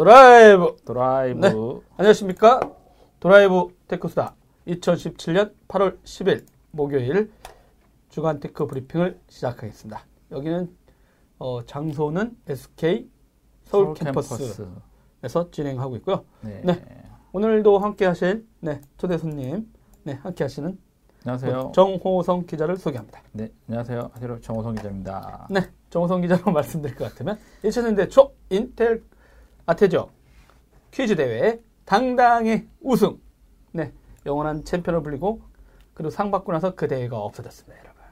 도라이버. 도라이버. 네. 안녕하십니까. 도라이버 테크수다. 2017년 8월 10일 목요일 주간 tech 브리핑을 시작하겠습니다. 여기는 어, 장소는 SK 서울, 서울 캠퍼스 에서 캠퍼스. 진행하고 있고요. 네. 네. 오늘도 함께 하실 네, 초대 손님 네, 함께 하시는 안녕하세요. 정호성 기자를 소개합니다. 네, 안녕하세요. 하지로 정호성 기자입니다. 네, 정호성 기자로 말씀드릴 것 같으면 2000년대 초 인텔 아테죠 퀴즈 대회 당당히 우승. 네, 영원한 챔피언을 불리고 그리고 상 받고 나서 그 대회가 없어졌습니다, 여러분.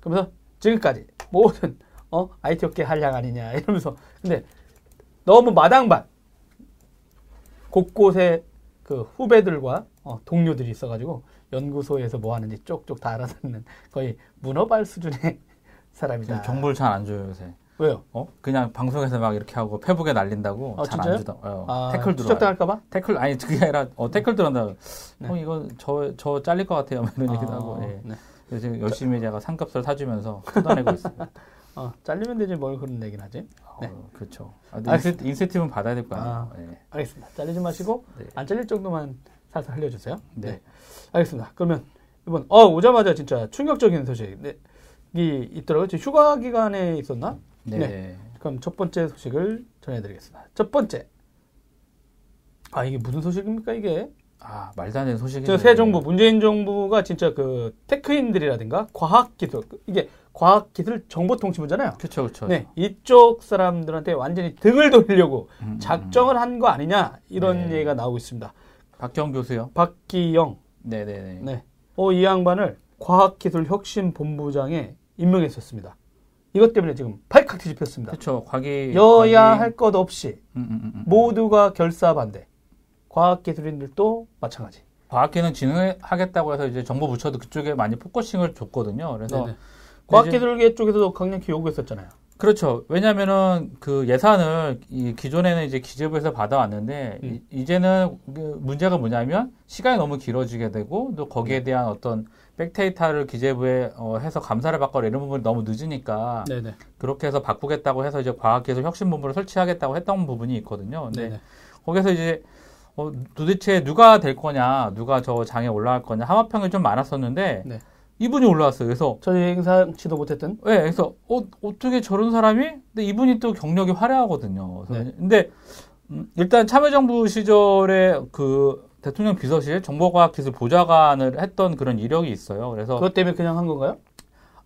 그러면서 지금까지 모든 어 IT 업계 한량 아니냐 이러면서 근데 너무 마당발 곳곳에 그 후배들과 어, 동료들이 있어가지고 연구소에서 뭐 하는지 쪽쪽 다 알아듣는 거의 문어발 수준의 사람이다. 정보를 잘 안 줘요, 요새. 왜요? 어? 그냥 방송에서 막 이렇게 하고 페북에 날린다고 아, 잘 진짜요? 안 주다. 어, 아, 태클 들어. 추적당할까봐? 태클 아니 그게 아니라 어, 태클 들어온다. 네. 형 이거 저저 잘릴 것 같아요. 막 이런 얘기도 아, 하고. 예. 네. 그래서 지금 열심히 제가 상급설 사주면서 쏟아내고 있습니다. 어, 잘리면 되지 뭘 그런 얘기는 하지. 네. 어, 그렇죠. 아, 알겠습니다. 인센- 인센티브는 받아야 될거 아니에요. 아. 예. 알겠습니다. 잘리지 마시고 네. 안 잘릴 정도만 살살 알려주세요. 네. 알겠습니다. 그러면 이번 어 오자마자 진짜 충격적인 소식이 네, 이 있더라고요. 휴가 기간에 있었나? 네. 네. 그럼 첫 번째 소식을 전해드리겠습니다. 첫 번째. 아 이게 무슨 소식입니까 이게? 아 말도 안 되는 소식이죠. 저새 정부 문재인 정부가 진짜 그 테크인들이라든가 과학기술 이게 과학기술 정보통신부잖아요. 그렇죠, 그렇죠. 네 이쪽 사람들한테 완전히 등을 돌리려고 음, 음, 작정을 한 거 아니냐 이런 네. 얘기가 나오고 있습니다. 박경 교수요. 박기영 네, 네, 네. 네. 어, 이 양반을 과학기술혁신본부장에 임명했었습니다. 이것 때문에 지금 발칵 뒤집혔습니다. 그렇죠. 과기 여야 과기- 할것 없이 음, 음, 음, 음. 모두가 결사 반대. 과학기술인들도 마찬가지. 과학계는 진흥하겠다고 해서 이제 정부 부처도 그쪽에 많이 focusing을 줬거든요. 그래서. 과학기술계 쪽에서도 강력히 요구했었잖아요. 그렇죠. 왜냐면은 그 예산을 이 기존에는 이제 기재부에서 받아왔는데 음. 이, 제는그 문제가 뭐냐면 시간이 너무 길어지게 되고 또 네. 거기에 대한 어떤 백데이터를 기재부에 어, 해서 감사를 받거나 이런 부분이 너무 늦으니까 네네. 그렇게 해서 바꾸겠다고 해서 이제 과학기술 혁신본부를 설치하겠다고 했던 부분이 있거든요. 근데 네네. 거기서 이제 어, 도대체 누가 될 거냐, 누가 저 장에 올라갈 거냐 하마평이 좀 많았었는데 네. 이분이 올라왔어요. 그래서 전혀 행사치도 못했던. 네, 그래서 어, 어떻게 저런 사람이? 근데 이분이 또 경력이 화려하거든요. 네. 근데 음, 일단 참여정부 시절에 그 대통령 비서실 정보과학기술 보좌관을 했던 그런 이력이 있어요. 그래서 그것 때문에 그냥 한 건가요?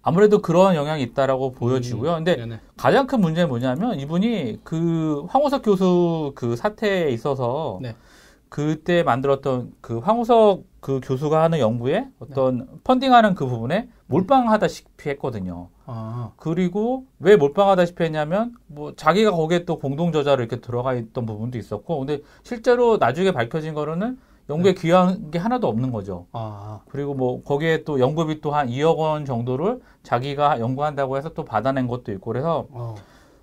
아무래도 그런 영향이 있다라고 보여지고요. 근데 네네. 가장 큰 문제는 뭐냐면 이분이 그 황우석 교수 그 사태에 있어서 네. 그때 만들었던 그 황우석 그 교수가 하는 연구에 어떤 펀딩하는 그 부분에 몰빵하다시피 했거든요. 아, 그리고 왜 몰빵하다시피 했냐면 뭐 자기가 거기에 또 공동 저자로 이렇게 들어가 있던 부분도 있었고 근데 실제로 나중에 밝혀진 거로는 연구에 기여한 게 하나도 없는 거죠. 아, 그리고 뭐 거기에 또 연구비 또 한 2억 원 정도를 자기가 연구한다고 해서 또 받아낸 것도 있고 그래서 어,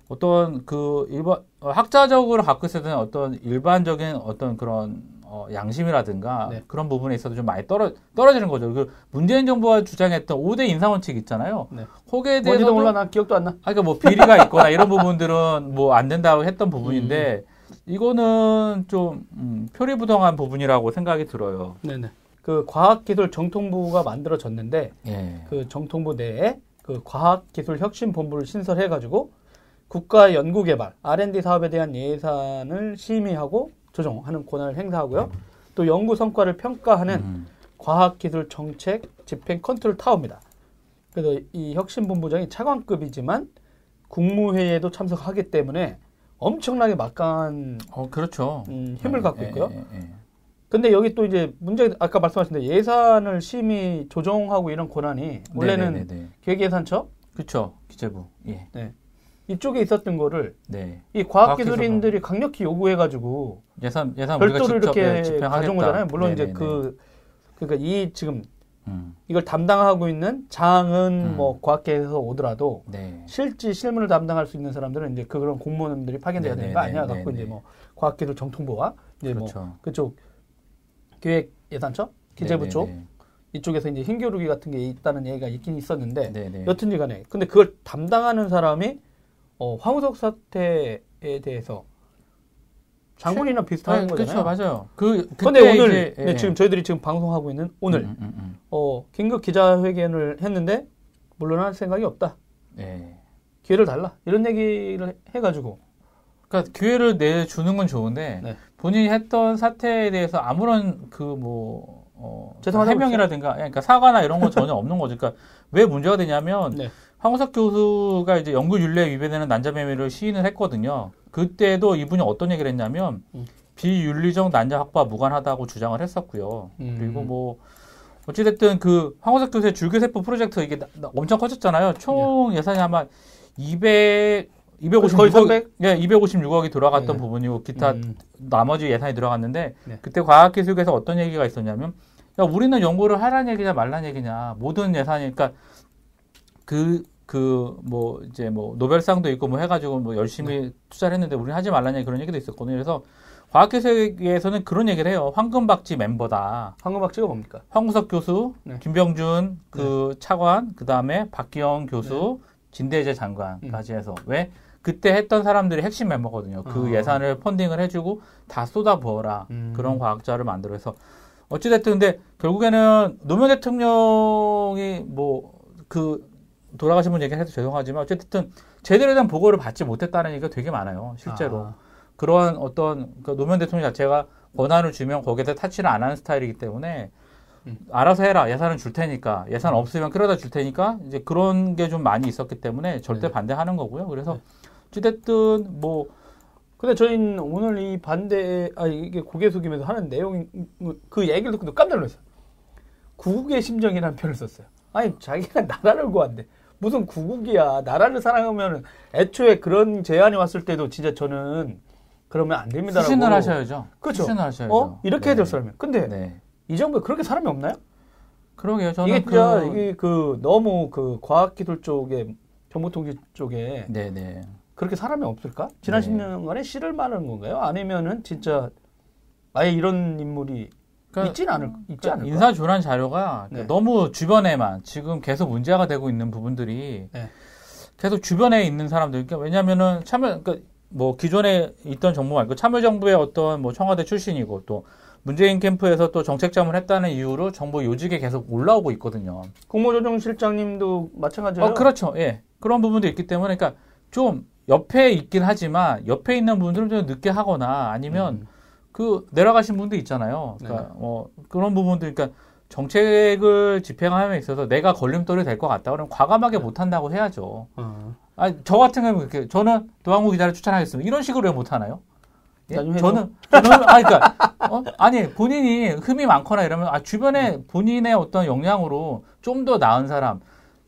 어떤 그 일반 어, 학자적으로 갖고 되는 어떤 일반적인 어떤 그런 어, 양심이라든가 네. 그런 부분에 있어서 좀 많이 떨어 떨어지는 거죠. 그 문재인 정부가 주장했던 5대 인사 원칙 있잖아요. 네. 거기에 대해서 몰라 나 기억도 안 나. 아, 그러니까 뭐 비리가 있거나 이런 부분들은 뭐 안 된다고 했던 부분인데 이거는 좀 음, 표리부동한 부분이라고 생각이 들어요. 네네. 그 과학기술 정통부가 만들어졌는데 예. 그 정통부 내에 그 과학기술혁신본부를 신설해가지고 국가 연구개발 R&D 사업에 대한 예산을 심의하고 조정하는 권한을 행사하고요. 또 연구 성과를 평가하는 음. 과학기술 정책 집행 컨트롤 타워입니다. 그래서 이 혁신본부장이 차관급이지만 국무회의에도 참석하기 때문에 엄청나게 막강한 어, 그렇죠. 음, 힘을 예, 갖고 예, 있고요. 예, 예. 근데 여기 또 이제 문제 아까 말씀하신 대로 예산을 심의 조정하고 이런 권한이 원래는 네네네네. 기획예산처 그렇죠. 기재부. 예. 이쪽에 있었던 거를 네. 이 과학기술인들이 강력히 요구해가지고 예산 예산 별도로 직접 예, 이렇게 집행하겠다. 가져온 거잖아요. 물론 이제 네네네. 그 그러니까 이 지금 음. 이걸 담당하고 있는 장은 음. 뭐 과학계에서 오더라도 네. 실지 실무를 담당할 수 있는 사람들은 이제 그런 공무원들이 파견돼야 되는 거 아니야? 갖고 이제 뭐 과학기술 정통부와 이제 뭐 그렇죠. 그쪽 기획 예산처 기재부 쪽. 이쪽에서 이제 힘겨루기 같은 게 있다는 얘기가 있긴 있었는데 네네. 여튼지 간에 근데 그걸 담당하는 사람이 어, 황우석 사태에 대해서 장문이나 비슷한 네, 거잖아요. 그렇죠, 맞아요. 그 근데 그때 오늘 이제, 네, 예. 지금 저희들이 지금 방송하고 있는 오늘 음, 음, 음. 어, 긴급 기자회견을 했는데 물러날 생각이 없다. 예. 기회를 달라. 이런 얘기를 해가지고 그러니까 기회를 내 주는 건 좋은데 네. 본인이 했던 사태에 대해서 아무런 그뭐 어, 해명이라든가 그러니까 사과나 이런 건 전혀 없는 거죠. 그러니까 왜 문제가 되냐면 네. 황우석 교수가 이제 연구 윤리에 위배되는 난자매매를 시인을 했거든요. 그때도 이분이 어떤 얘기를 했냐면 음. 비윤리적 난자 확보와 무관하다고 주장을 했었고요. 음. 그리고 뭐 어찌됐든 그 황우석 교수의 줄기세포 프로젝트 이게 나- 나- 엄청 커졌잖아요. 총 예산이 아마 200 256억, 거의 300? 예, 256억이 들어갔던 네. 부분이고 기타 음, 나머지 예산이 들어갔는데 네. 그때 과학기술에서 어떤 얘기가 있었냐면 야 우리는 연구를 하라는 얘기냐 말라는 얘기냐 모든 예산이 그러니까 그 그 뭐 이제 뭐 노벨상도 있고 뭐 해가지고 뭐 열심히 네. 투자를 했는데 우리는 하지 얘기 그런 얘기도 있었거든요. 그래서 과학기술에서는 그런 얘기를 해요. 황금박쥐 멤버다. 황금박쥐가 뭡니까? 황구석 교수, 네. 김병준 그 차관, 그 다음에 박기영 교수, 진대재 장관까지 해서 왜 그때 했던 사람들이 핵심 멤버거든요. 그 아. 예산을 펀딩을 해주고 다 쏟아 부어라 음. 그런 과학자를 만들어서 어찌됐든 근데 결국에는 노무현 대통령이 뭐 그 돌아가신 분 얘기해서 죄송하지만 어쨌든 제대로 된 보고를 받지 못했다는 얘기가 되게 많아요. 실제로. 아, 그러한 어떤 그 노무현 대통령 자체가 권한을 주면 거기에다 타치를 안 하는 스타일이기 때문에 음. 알아서 해라 예산은 줄 테니까 예산 없으면 끌어다 줄 테니까 이제 그런 게 좀 많이 있었기 때문에 절대 네. 반대하는 거고요. 그래서 어찌됐든 뭐 근데 저희는 오늘 이 반대, 아, 이게 고개 숙이면서 하는 내용, 그 얘기를 듣고 깜짝 놀랐어요. 구국의 심정이라는 표현을 썼어요. 아니, 자기가 나라를 구한대. 무슨 구국이야. 나라를 사랑하면 애초에 그런 제안이 왔을 때도 진짜 저는 그러면 안 됩니다라고. 수신을 하셔야죠. 그렇죠. 수신을 하셔야죠. 어? 이렇게 해야 될 사람이에요. 근데 네. 이 정부에 그렇게 사람이 없나요? 그러게요. 저는 이게 진짜, 그... 이게 그, 너무 그 과학기술 쪽에, 정보통신 쪽에 네네. 그렇게 사람이 없을까? 지난 네. 10년간의 씨를 말하는 건가요? 아니면은 진짜 아예 이런 인물이 그러니까 있진 않을 있지 그러니까 않을까? 인사 조란 자료가 네. 너무 주변에만 지금 계속 문제가 되고 있는 부분들이 네. 계속 주변에 있는 사람들 그러니까 왜냐면은 참여 그러니까 뭐 기존에 있던 정부 말고 참여정부의 어떤 뭐 청와대 출신이고 또 문재인 캠프에서 또 정책자문을 했다는 이유로 정부 요직에 계속 올라오고 있거든요. 국무조정실장님도 마찬가지예요. 어 그렇죠. 예. 그런 부분도 있기 때문에 그러니까 좀 옆에 있긴 하지만 옆에 있는 분들은 좀 늦게 하거나 아니면 음. 그 내려가신 분도 있잖아요. 그러니까 어, 그런 부분들 그러니까 정책을 집행함에 있어서 내가 걸림돌이 될 것 같다 그러면 과감하게 네. 못 한다고 해야죠. 어. 아, 저 같은 경우는 그렇게 저는 노항우 기자를 추천하겠습니다. 이런 식으로 왜 못 하나요? 예? 저는 저는 아니 그러니까 어? 아니 본인이 흠이 많거나 이러면 아 주변에 본인의 어떤 역량으로 좀 더 나은 사람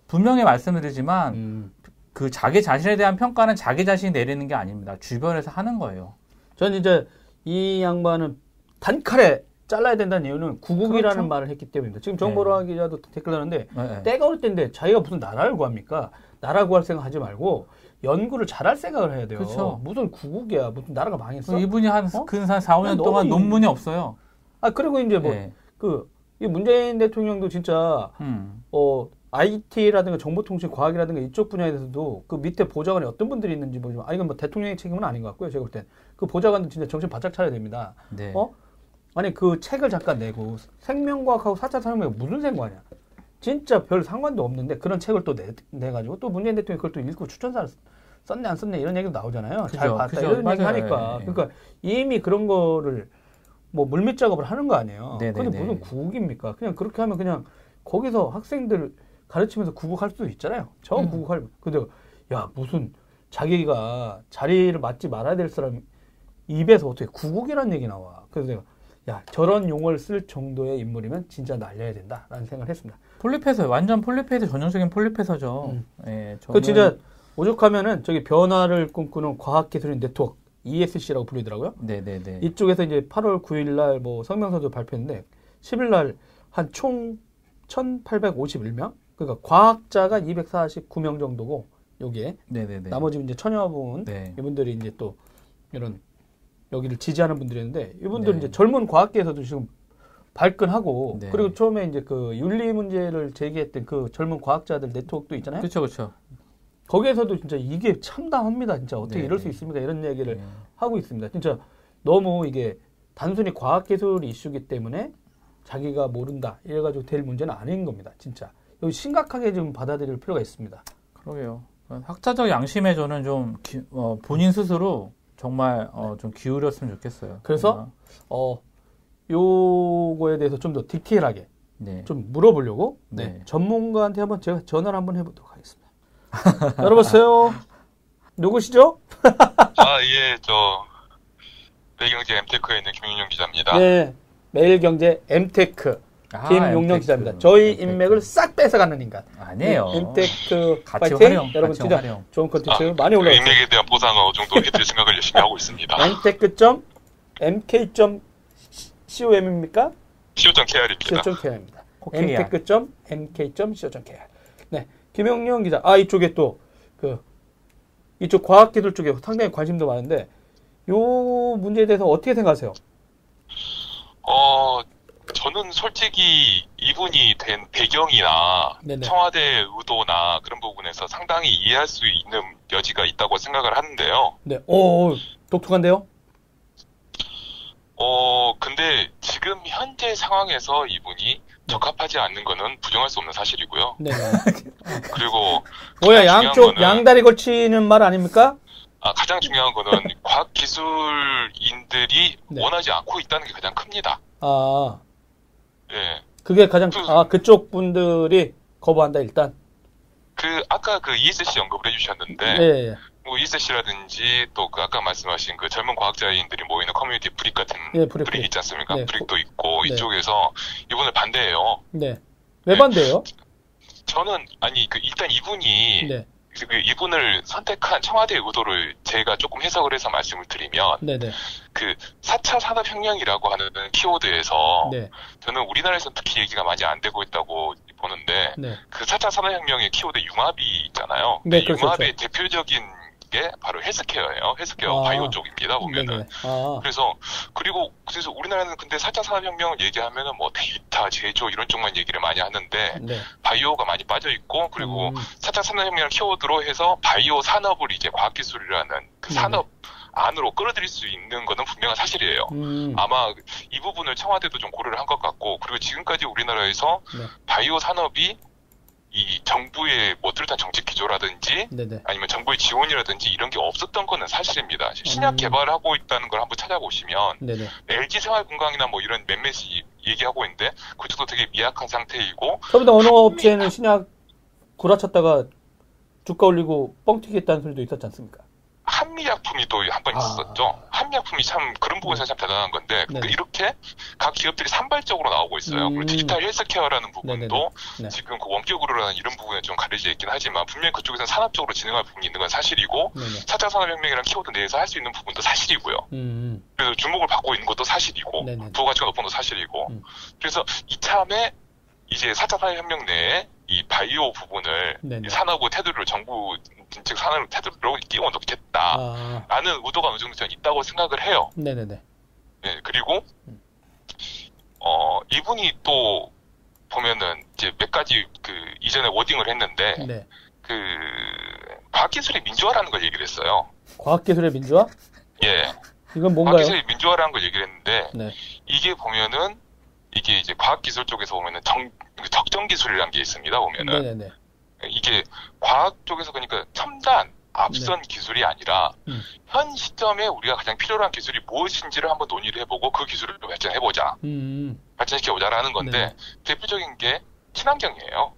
분명히 말씀드리지만 음. 그 자기 자신에 대한 평가는 자기 자신이 내리는 게 아닙니다. 주변에서 하는 거예요. 저는 이제 이 양반은 단칼에 잘라야 된다는 이유는 구국이라는 그렇죠. 말을 했기 때문입니다. 지금 정보라 기자도 댓글 다는데 네, 네. 때가 올 때인데 자기가 무슨 나라를 구합니까? 나라 구할 생각 하지 말고 연구를 잘할 생각을 해야 돼요. 그렇죠. 무슨 구국이야. 무슨 나라가 망했어? 이분이 한 어? 근한 4, 5년 너무 동안 이- 논문이 없어요. 아 그리고 이제 뭐 네. 그, 이 문재인 대통령도 진짜, 음. 어, IT라든가 정보통신 과학이라든가 이쪽 분야에 대해서도 그 밑에 보좌관이 어떤 분들이 있는지 모르지만, 아, 이건 뭐 대통령의 책임은 아닌 것 같고요. 제가 볼 땐. 그 보좌관도 진짜 정신 바짝 차려야 됩니다. 네. 어? 아니, 그 책을 잠깐 내고 생명과학하고 4차 산업이 무슨 상관이야? 진짜 별 상관도 없는데 그런 책을 또 내, 내가지고 또 문재인 대통령이 그걸 또 읽고 추천사를 썼네 안 썼네 이런 얘기도 나오잖아요. 잘 그죠, 봤다 그죠. 이런 얘기 맞아요. 하니까. 예, 예. 그러니까 이미 그런 거를 뭐 물밑 작업을 하는 거 아니에요. 네, 네, 근데 네. 무슨 구국입니까? 그냥 그렇게 하면 그냥 거기서 학생들 가르치면서 구국할 수도 있잖아요. 저 음. 구국할. 근데 야 무슨 자기가 자리를 맡지 말아야 될 사람 입에서 어떻게 구국이라는 얘기 나와. 그래서 내가 야 저런 용어를 쓸 정도의 인물이면 진짜 날려야 된다라는 생각을 했습니다. 폴리페서 완전 폴리페서 전형적인 폴리페서죠. 음. 예, 그 저는- 진짜 오죽하면은 저기 변화를 꿈꾸는 과학기술인 네트워크 ESC라고 불리더라고요. 네네네. 이쪽에서 이제 8월 9일 날 뭐 성명서도 발표했는데 10일 날 한 총 1,851명. 그러니까 과학자가 249명 정도고 여기에 네네네. 나머지 이제 처녀분 네. 이분들이 이제 또 이런 여기를 지지하는 분들이었는데 이분들은 네. 이제 젊은 과학계에서도 지금 발끈하고 네. 그리고 처음에 이제 그 윤리 문제를 제기했던 그 젊은 과학자들 네트워크도 있잖아요. 그렇죠, 그렇죠. 거기에서도 진짜 이게 참담합니다. 진짜 어떻게 네, 이럴 네. 수 있습니까? 이런 얘기를 네. 하고 있습니다. 진짜 너무 이게 단순히 과학 기술 이슈기 때문에 자기가 모른다 이래가지고 될 문제는 아닌 겁니다. 진짜 여기 심각하게 좀 받아들일 필요가 있습니다. 그러게요. 학자적 양심에 저는 좀 기- 어, 본인 스스로 정말 어, 좀 기울였으면 좋겠어요. 그래서? 어 요거에 대해서 좀 더 디테일하게 네. 좀 물어보려고 네, 네. 전문가한테 한번 제가 전화를 한번 해보도록 하겠습니다. 여러보세요. 누구시죠? 아, 예, 저, 매경제 엠테크에 있는 김윤영 기자입니다. 네, 매일경제 엠테크 아, 김용령 엠테크. 기자입니다. 저희 엠테크. 인맥을 싹 뺏어가는 인간. 아니에요. 네, 엠테크 같이 파이팅. 활용, 여러분 진짜 활용. 좋은 콘텐츠 아, 많이 그 올라왔어요. 인맥에 대한 보상은 어느 정도 해드릴 생각을 열심히 하고 있습니다. mtech.mk.com입니까? co.kr입니다. co.kr입니다. co.kr이야. mtech.mk.co.kr. 네, 김용령 기자. 아 이쪽에 또 그 이쪽 과학기술 쪽에 상당히 관심도 많은데 요 문제에 대해서 어떻게 생각하세요? 어, 저는 솔직히 이분이 된 배경이나 네네. 청와대 의도나 그런 부분에서 상당히 이해할 수 있는 여지가 있다고 생각을 하는데요. 네, 오 독특한데요? 어, 근데 지금 현재 상황에서 이분이 적합하지 않는 거는 부정할 수 없는 사실이고요. 네. 그리고 뭐야 양쪽 양다리 걸치는 말 아닙니까? 아, 가장 중요한 거는 과학 기술인들이 네. 원하지 않고 있다는 게 가장 큽니다. 아 예. 그게 가장 아 그쪽 분들이 거부한다 일단. 그 아까 그 ESC 언급을 해주셨는데 예, 예. 뭐 ESC라든지 또 그 아까 말씀하신 그 젊은 과학자인들이 모이는 커뮤니티 브릭 같은 예, 브릭, 브릭 있지 않습니까? 네. 브릭도 있고 네. 이쪽에서 이분을 반대해요. 네. 왜 반대요? 저는 아니 그 일단 이분이 네, 그 이분을 선택한 청와대의 의도를 제가 조금 해석을 해서 말씀을 드리면 네, 네, 그 4차 산업혁명이라고 하는 키워드에서 네, 저는 우리나라에서 특히 얘기가 많이 안 되고 있다고 보는데 네, 그 4차 산업혁명의 키워드 융합이 있잖아요. 네, 그 그렇죠, 융합의 대표적인 게 바로 헬스케어예요. 헬스케어 아. 바이오 쪽입니다. 네, 보면은. 네. 아, 그래서 그리고 그래서 우리나라는 근데 4차 산업혁명을 얘기하면은 뭐 데이터, 제조 이런 쪽만 얘기를 많이 하는데 네. 바이오가 많이 빠져 있고 그리고 음, 4차 산업혁명을 키워드로 해서 바이오 산업을 이제 과학기술이라는 그. 산업 안으로 끌어들일 수 있는 거는 분명한 사실이에요. 음, 아마 이 부분을 청와대도 좀 고려를 한 것 같고 그리고 지금까지 우리나라에서 네. 바이오 산업이 이 정부의 뭐 뚜렷한 정책 기조라든지 네, 네. 아니면 정부의 지원이라든지 이런 게 없었던 거는 사실입니다. 신약 음. 개발하고 있다는 걸 한번 찾아보시면 네, 네. LG 생활건강이나 뭐 이런 몇몇이 얘기하고 있는데 그쪽도 되게 미약한 상태이고 서울대 어느 업체는 신약 구라쳤다가 주가 올리고 뻥튀기 했다는 소리도 있었지 않습니까? 한미약품이 또 한번 아. 있었죠. 한미약품이 참 그런 부분에서 참 대단한 건데 네네. 이렇게 각 기업들이 산발적으로 나오고 있어요. 음. 그리고 디지털 헬스케어라는 부분도 네네네. 네. 지금 그 원격으로라는 이런 부분에 좀 가려져 있긴 하지만 분명히 그쪽에서는 산업적으로 진행할 부분이 있는 건 사실이고 네, 네. 4차 산업혁명이라는 키워드 내에서 할 수 있는 부분도 사실이고요. 음, 그래서 주목을 받고 있는 것도 사실이고 네네. 부가치가 높은 것도 사실이고 음. 그래서 이참에 이제 4차 산업혁명 내에 이 바이오 부분을. 이 산업의 테두리를 정부 즉 산업 테두리로 끼워 넣겠다. 아, 라는 의도가 어느 정도 저는 있다고 생각을 해요. 네, 네, 네. 네, 그리고 음. 어 이분이 또 보면은 이제 몇 가지 그 이전에 워딩을 했는데 네. 그 과학기술의 민주화라는 걸 얘기를 했어요. 과학기술의 민주화? 예, 이건 뭔가요? 과학기술의 민주화라는 걸 얘기를 했는데 네. 이게 보면은 이게 이제 과학기술 쪽에서 보면은 정, 그 적정 기술이라는 게 있습니다. 보면은 네, 네, 네. 이게 과학 쪽에서 그러니까 첨단 앞선 기술이 아니라 네. 음. 현 시점에 우리가 가장 필요한 기술이 무엇인지를 한번 논의를 해보고 그 기술을 발전해보자 음, 발전시켜보자라는 건데 네. 대표적인 게 친환경이에요.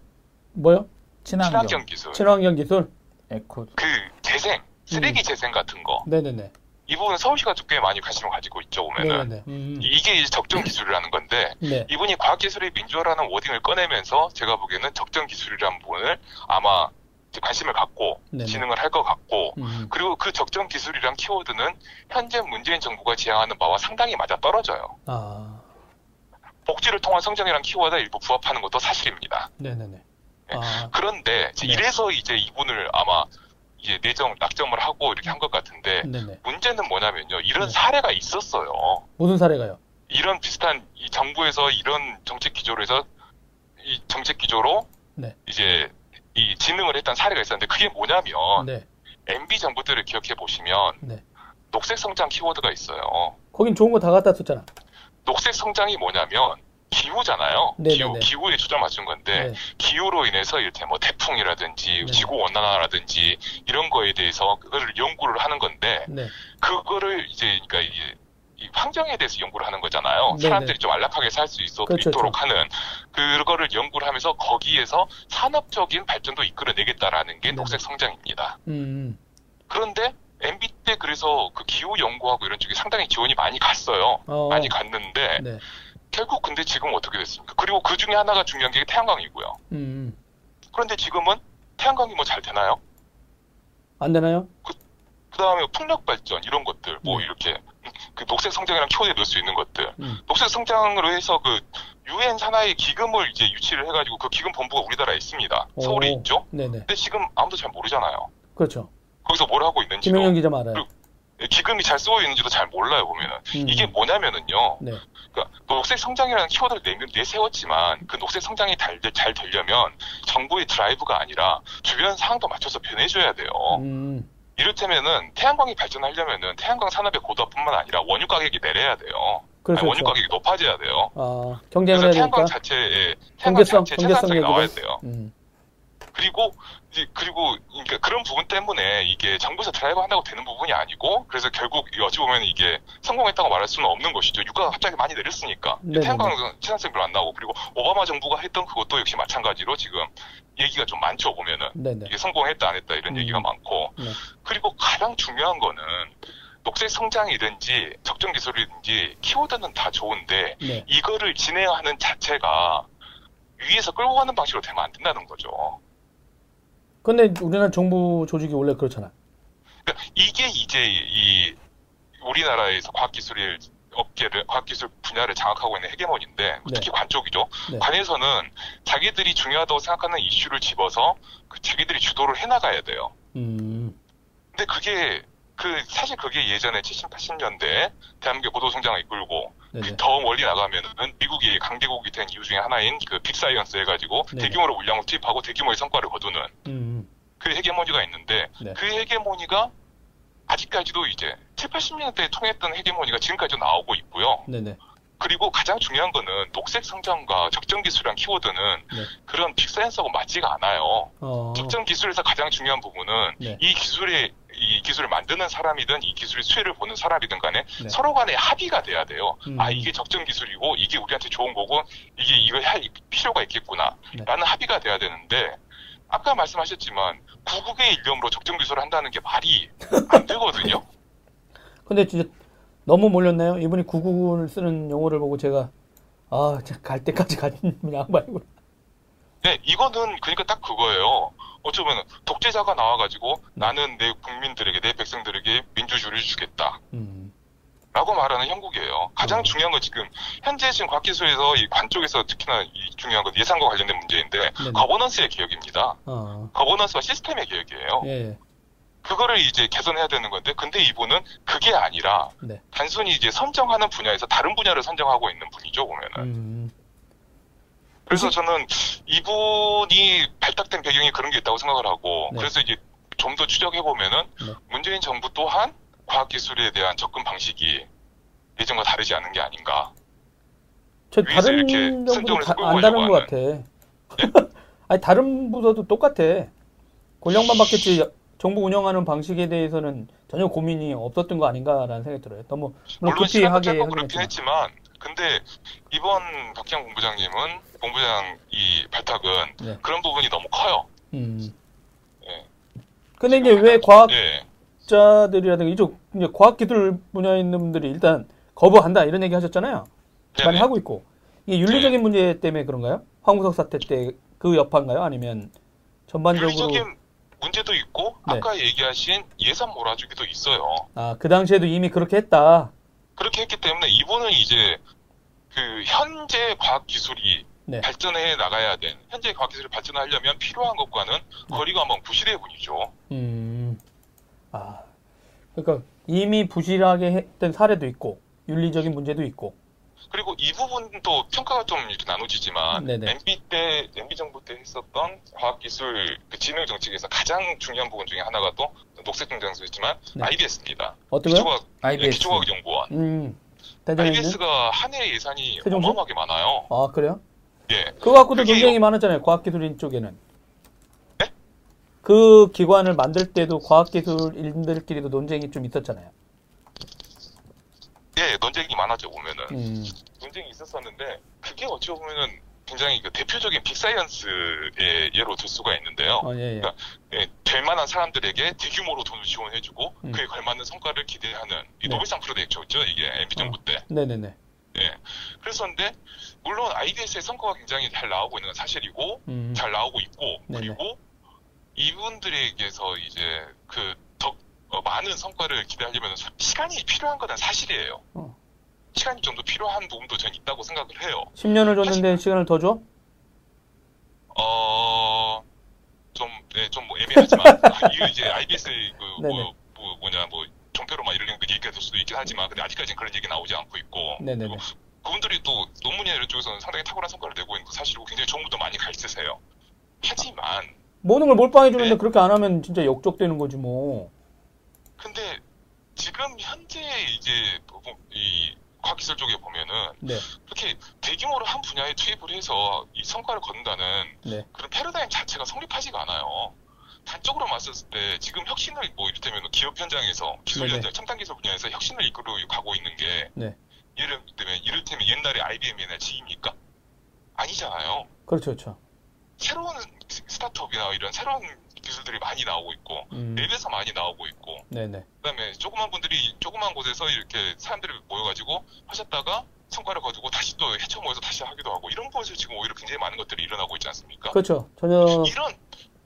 뭐요? 친환경, 친환경 기술. 친환경 기술? 에코. 그 재생, 쓰레기 재생 같은 거. 네, 네, 네. 이 부분은 서울시가 꽤 많이 관심을 가지고 있죠. 네, 보면은 네, 네. 음, 이게 이제 적정 기술이라는 건데 네. 이분이 과학기술의 민주화라는 워딩을 꺼내면서 제가 보기에는 적정 기술이라는 부분을 아마 관심을 갖고 네네. 진행을 할 것 같고 음, 그리고 그 적정 기술이란 키워드는 현재 문재인 정부가 지향하는 바와 상당히 맞아 떨어져요. 아, 복지를 통한 성장이란 키워드에 일부 부합하는 것도 사실입니다. 네, 네, 네. 아, 그런데 이제 네. 이래서 이제 이분을 아마 이제 내정 낙점을 하고 이렇게 한 것 같은데 네, 네. 문제는 뭐냐면요. 이런 네. 사례가 있었어요. 무슨 사례가요? 이런 비슷한 이 정부에서 이런 정책 기조로 해서 이 정책 기조로 네. 이제 이 진행을 했던 사례가 있었는데 그게 뭐냐면 네. MB 정부 때를 기억해 보시면 네. 녹색 성장 키워드가 있어요. 거긴 좋은 거 다 갖다 썼잖아. 녹색 성장이 뭐냐면 기후잖아요. 네네네. 기후, 기후에 초점 맞춘 건데 네. 기후로 인해서 이를테 뭐 태풍이라든지 네. 지구 온난화라든지 이런 거에 대해서 그거를 연구를 하는 건데 네. 그거를 이제 그러니까 이게 이 환경에 대해서 연구를 하는 거잖아요. 사람들이 좀 안락하게 살 수 있도록 그렇죠, 하는 그거를 연구를 하면서 거기에서 산업적인 발전도 이끌어내겠다라는 게. 녹색 성장입니다. 음. 그런데 MB 때 그래서 그 기후 연구하고 이런 쪽에 상당히 지원이 많이 갔어요. 어. 많이 갔는데 네. 결국 근데 지금 어떻게 됐습니까? 그리고 그 중에 하나가 중요한 게 태양광이고요. 음. 그런데 지금은 태양광이 뭐 잘 되나요? 안 되나요? 그 다음에 풍력 발전 이런 것들 뭐 네. 이렇게 그 녹색 성장이랑 키워드 넣을 수 있는 것들 음. 녹색 성장으로 해서 그 유엔 산하의 기금을 이제 유치를 해가지고 그 기금 본부가 우리나라에 있습니다. 서울에 오. 있죠. 네네. 근데 지금 아무도 잘 모르잖아요. 그렇죠. 거기서 뭘 하고 있는지도 김영현 기자 알아요. 그- 기금이 잘 쓰고 있는지도 잘 몰라요 보면은 음. 이게 뭐냐면은요. 네. 그러니까 녹색 성장이라는 키워드를 내, 내세웠지만 그 녹색 성장이 잘, 잘 되려면 정부의 드라이브가 아니라 주변 상황도 맞춰서 변해줘야 돼요. 음. 이를테면은 태양광이 발전하려면은 태양광 산업의 고도화뿐만 아니라 원유 가격이 내려야 돼요. 그렇죠. 아니, 원유 가격이 높아져야 돼요. 아, 경쟁을 그래서 태양광. 자체에 태양광 경제성, 자체 생산성이. 나와야 돼요. 음. 그리고 그리고 그러니까 그런 부분 때문에 이게 정부에서 드라이브 한다고 되는 부분이 아니고 그래서 결국 이 어찌 보면 이게 성공했다고 말할 수는 없는 것이죠. 유가가 갑자기 많이 내렸으니까. 태양광 생산성이 별로 안 나오고 그리고 오바마 정부가 했던 그것도 역시 마찬가지로 지금 얘기가 좀 많죠 보면은 네네. 이게 성공했다 안 했다 이런 음. 얘기가 많고 네. 그리고 가장 중요한 거는 녹색 성장이든지 적정 기술이든지 키워드는 다 좋은데 네. 이거를 진행하는 자체가 위에서 끌고 가는 방식으로 되면 안 된다는 거죠. 근데 우리나라 정부 조직이 원래 그렇잖아. 그러니까 이게 이제 이 우리나라에서 과학기술 업계를 과학기술 분야를 장악하고 있는 헤게몬인데 특히 관 쪽이죠. 네. 관에서는 자기들이 중요하다고 생각하는 이슈를 집어서 그 자기들이 주도를 해나가야 돼요. 음. 근데 그게 그 사실 그게 예전에 70, 80년대 대한민국 고도 성장을 이끌고. 더 멀리 나가면은 미국이 강대국이 된 이유 중에 하나인 그 big science 해가지고 네네. 대규모로 물량을 투입하고 대규모의 성과를 거두는 음. 그 헤게모니가 있는데 네. 그 헤게모니가 아직까지도 이제 7, 80년대에 통했던 헤게모니가 지금까지도 나오고 있고요. 네네. 그리고 가장 중요한 거는 녹색 성장과 적정 기술이란 키워드는 네. 그런 big science하고 맞지가 않아요. 어. 적정 기술에서 가장 중요한 부분은 네. 이 기술의 이 기술을 만드는 사람이든 이 기술의 수혜를 보는 사람이든 간에 네. 서로 간에 합의가 돼야 돼요. 음. 아 이게 적정 기술이고 이게 우리한테 좋은 거고 이게 이걸 할 필요가 있겠구나 네. 라는 합의가 돼야 되는데 아까 말씀하셨지만 구국의 일념으로 적정 기술을 한다는 게 말이 안 되거든요. 근데 진짜 너무 몰렸나요? 이분이 구국을 쓰는 용어를 보고 제가 아, 진짜 갈 때까지 가는 양반이구나. 네, 이거는 그러니까 딱 그거예요. 어쩌면 독재자가 나와가지고 네. 나는 내 국민들에게 내 백성들에게 민주주의를 주겠다. 음. 라고 말하는 형국이에요. 가장 음. 중요한 건 지금 현재 지금 과학기술에서 이 관 쪽에서 특히나 이 중요한 건 예산과 관련된 문제인데 네네. 거버넌스의 개혁입니다. 어. 거버넌스와 시스템의 개혁이에요. 예. 그거를 이제 개선해야 되는 건데 근데 이분은 그게 아니라 네. 단순히 이제 선정하는 분야에서 다른 분야를 선정하고 있는 분이죠 보면은. 음. 그래서 저는 이분이 발탁된 배경이 그런 게 있다고 생각을 하고 네. 그래서 이제 좀 더 추적해 보면은 네. 문재인 정부 또한 과학기술에 대한 접근 방식이 예전과 다르지 않은 게 아닌가. 저 다른 이렇게 정부도 다, 안 다른 것 같아. 아니 다른 부서도 똑같아. 권력만 받겠지 정부 운영하는 방식에 대해서는 전혀 고민이 없었던 거 아닌가라는 생각이 들어요. 너무 물론 물론 시간도 짧고 그렇긴 행동했지만. 근데 이번 박지원 본부장님은 본부장 이 발탁은 네. 그런 부분이 너무 커요. 음. 예. 근데 이제 왜 과학 예. 자들이라든가 이쪽 이제 과학 기술 분야에 있는 분들이 일단 거부한다 이런 얘기 하셨잖아요. 많이 네네. 하고 있고 이게 윤리적인 문제 때문에 그런가요? 황구석 사태 때 그 여파인가요? 아니면 전반적으로 윤리적인 문제도 있고 네. 아까 얘기하신 예산 몰아주기도 있어요. 아그 당시에도 이미 그렇게 했다. 그렇게 했기 때문에 이분은 이제 그 현재 과학 기술이 네. 발전해 나가야 된 현재 과학 기술이 발전하려면 필요한 것과는 네. 거리가 먼 부실의 분이죠. 음. 아 그러니까 이미 부실하게 했던 사례도 있고 윤리적인 문제도 있고. 그리고 이 부분도 평가가 좀 이렇게 나눠지지만 네네. MB 때 MB 정부 때 했었던 과학 기술 그 진흥 정책에서 가장 중요한 부분 중에 하나가 또 녹색 경장소였지만 네. IBS입니다. 어떤? 기초과학, IBS. 기초과학 연구원. 음. IBS가 한 해 예산이 세종시? 어마어마하게 많아요. 아 그래요? 예. 그거 갖고도 논쟁이 많았잖아요. 과학기술인 쪽에는. 네? 그 기관을 만들 때도 과학기술인들끼리도 논쟁이 좀 있었잖아요. 예, 논쟁이 많았죠, 보면은. 음, 논쟁이 있었었는데, 그게 어찌 보면은 굉장히 그 대표적인 빅사이언스의 예로 들 수가 있는데요. 어, 예, 예. 예, 될 만한 사람들에게 대규모로 돈을 지원해주고, 음. 그에 걸맞는 성과를 기대하는, 이 네. 노벨상 프로젝트였죠, 이게 MB 정부 때. 네네네. 예. 그랬었는데, 물론 IBS의 성과가 굉장히 잘 나오고 있는 건 사실이고, 음, 잘 나오고 있고, 네네. 그리고 이분들에게서 이제 그더 어, 많은 성과를 기대하려면 소- 시간이 필요한 건 사실이에요. 어. 시간이 좀 더 필요한 부분도 전 있다고 생각을 해요. 10년을 줬는데 시간을 더 줘? 어, 좀, 네, 좀 뭐 애매하지만, 이거 이제 IBS의 그. 뭐, 뭐, 뭐냐, 뭐, 종표로 막 이런 그 얘기가 될 수도 있긴 하지만, 근데 아직까지는 그런 얘기 나오지 않고 있고, 네네네. 그리고 그분들이 또 논문이나 이런 쪽에서는 상당히 탁월한 성과를 내고 있는 거 사실이고 굉장히 좋은 분도 많이 가 있으세요. 하지만, 모든 걸 몰빵해주는데 네. 그렇게 안 하면 진짜 역적되는 거지 뭐. 근데 지금 현재 이제 뭐, 이 과학기술 쪽에 보면은 네. 그렇게 대규모로 한 분야에 투입을 해서 이 성과를 거둔다는 네. 그런 패러다임 자체가 성립하지가 않아요. 단적으로 봤을 때 지금 혁신을 뭐 이를테면 기업 현장에서 기술 네네. 현장 첨단 기술 분야에서 혁신을 이끌어 가고 있는 게 네. 이를테면 이를테면 옛날에 IBM이나 GE입니까? 아니잖아요. 그렇죠, 그렇죠. 새로운 스- 스타트업이나 이런 새로운 기술들이 많이 나오고 있고 음, 앱에서 많이 나오고 있고 네네. 그다음에 조그만 분들이 조그만 곳에서 이렇게 사람들이 모여가지고 하셨다가 성과를 거두고 다시 또 헤쳐 모여서 다시 하기도 하고 이런 곳에서 지금 오히려 굉장히 많은 것들이 일어나고 있지 않습니까? 그렇죠. 전혀, 이런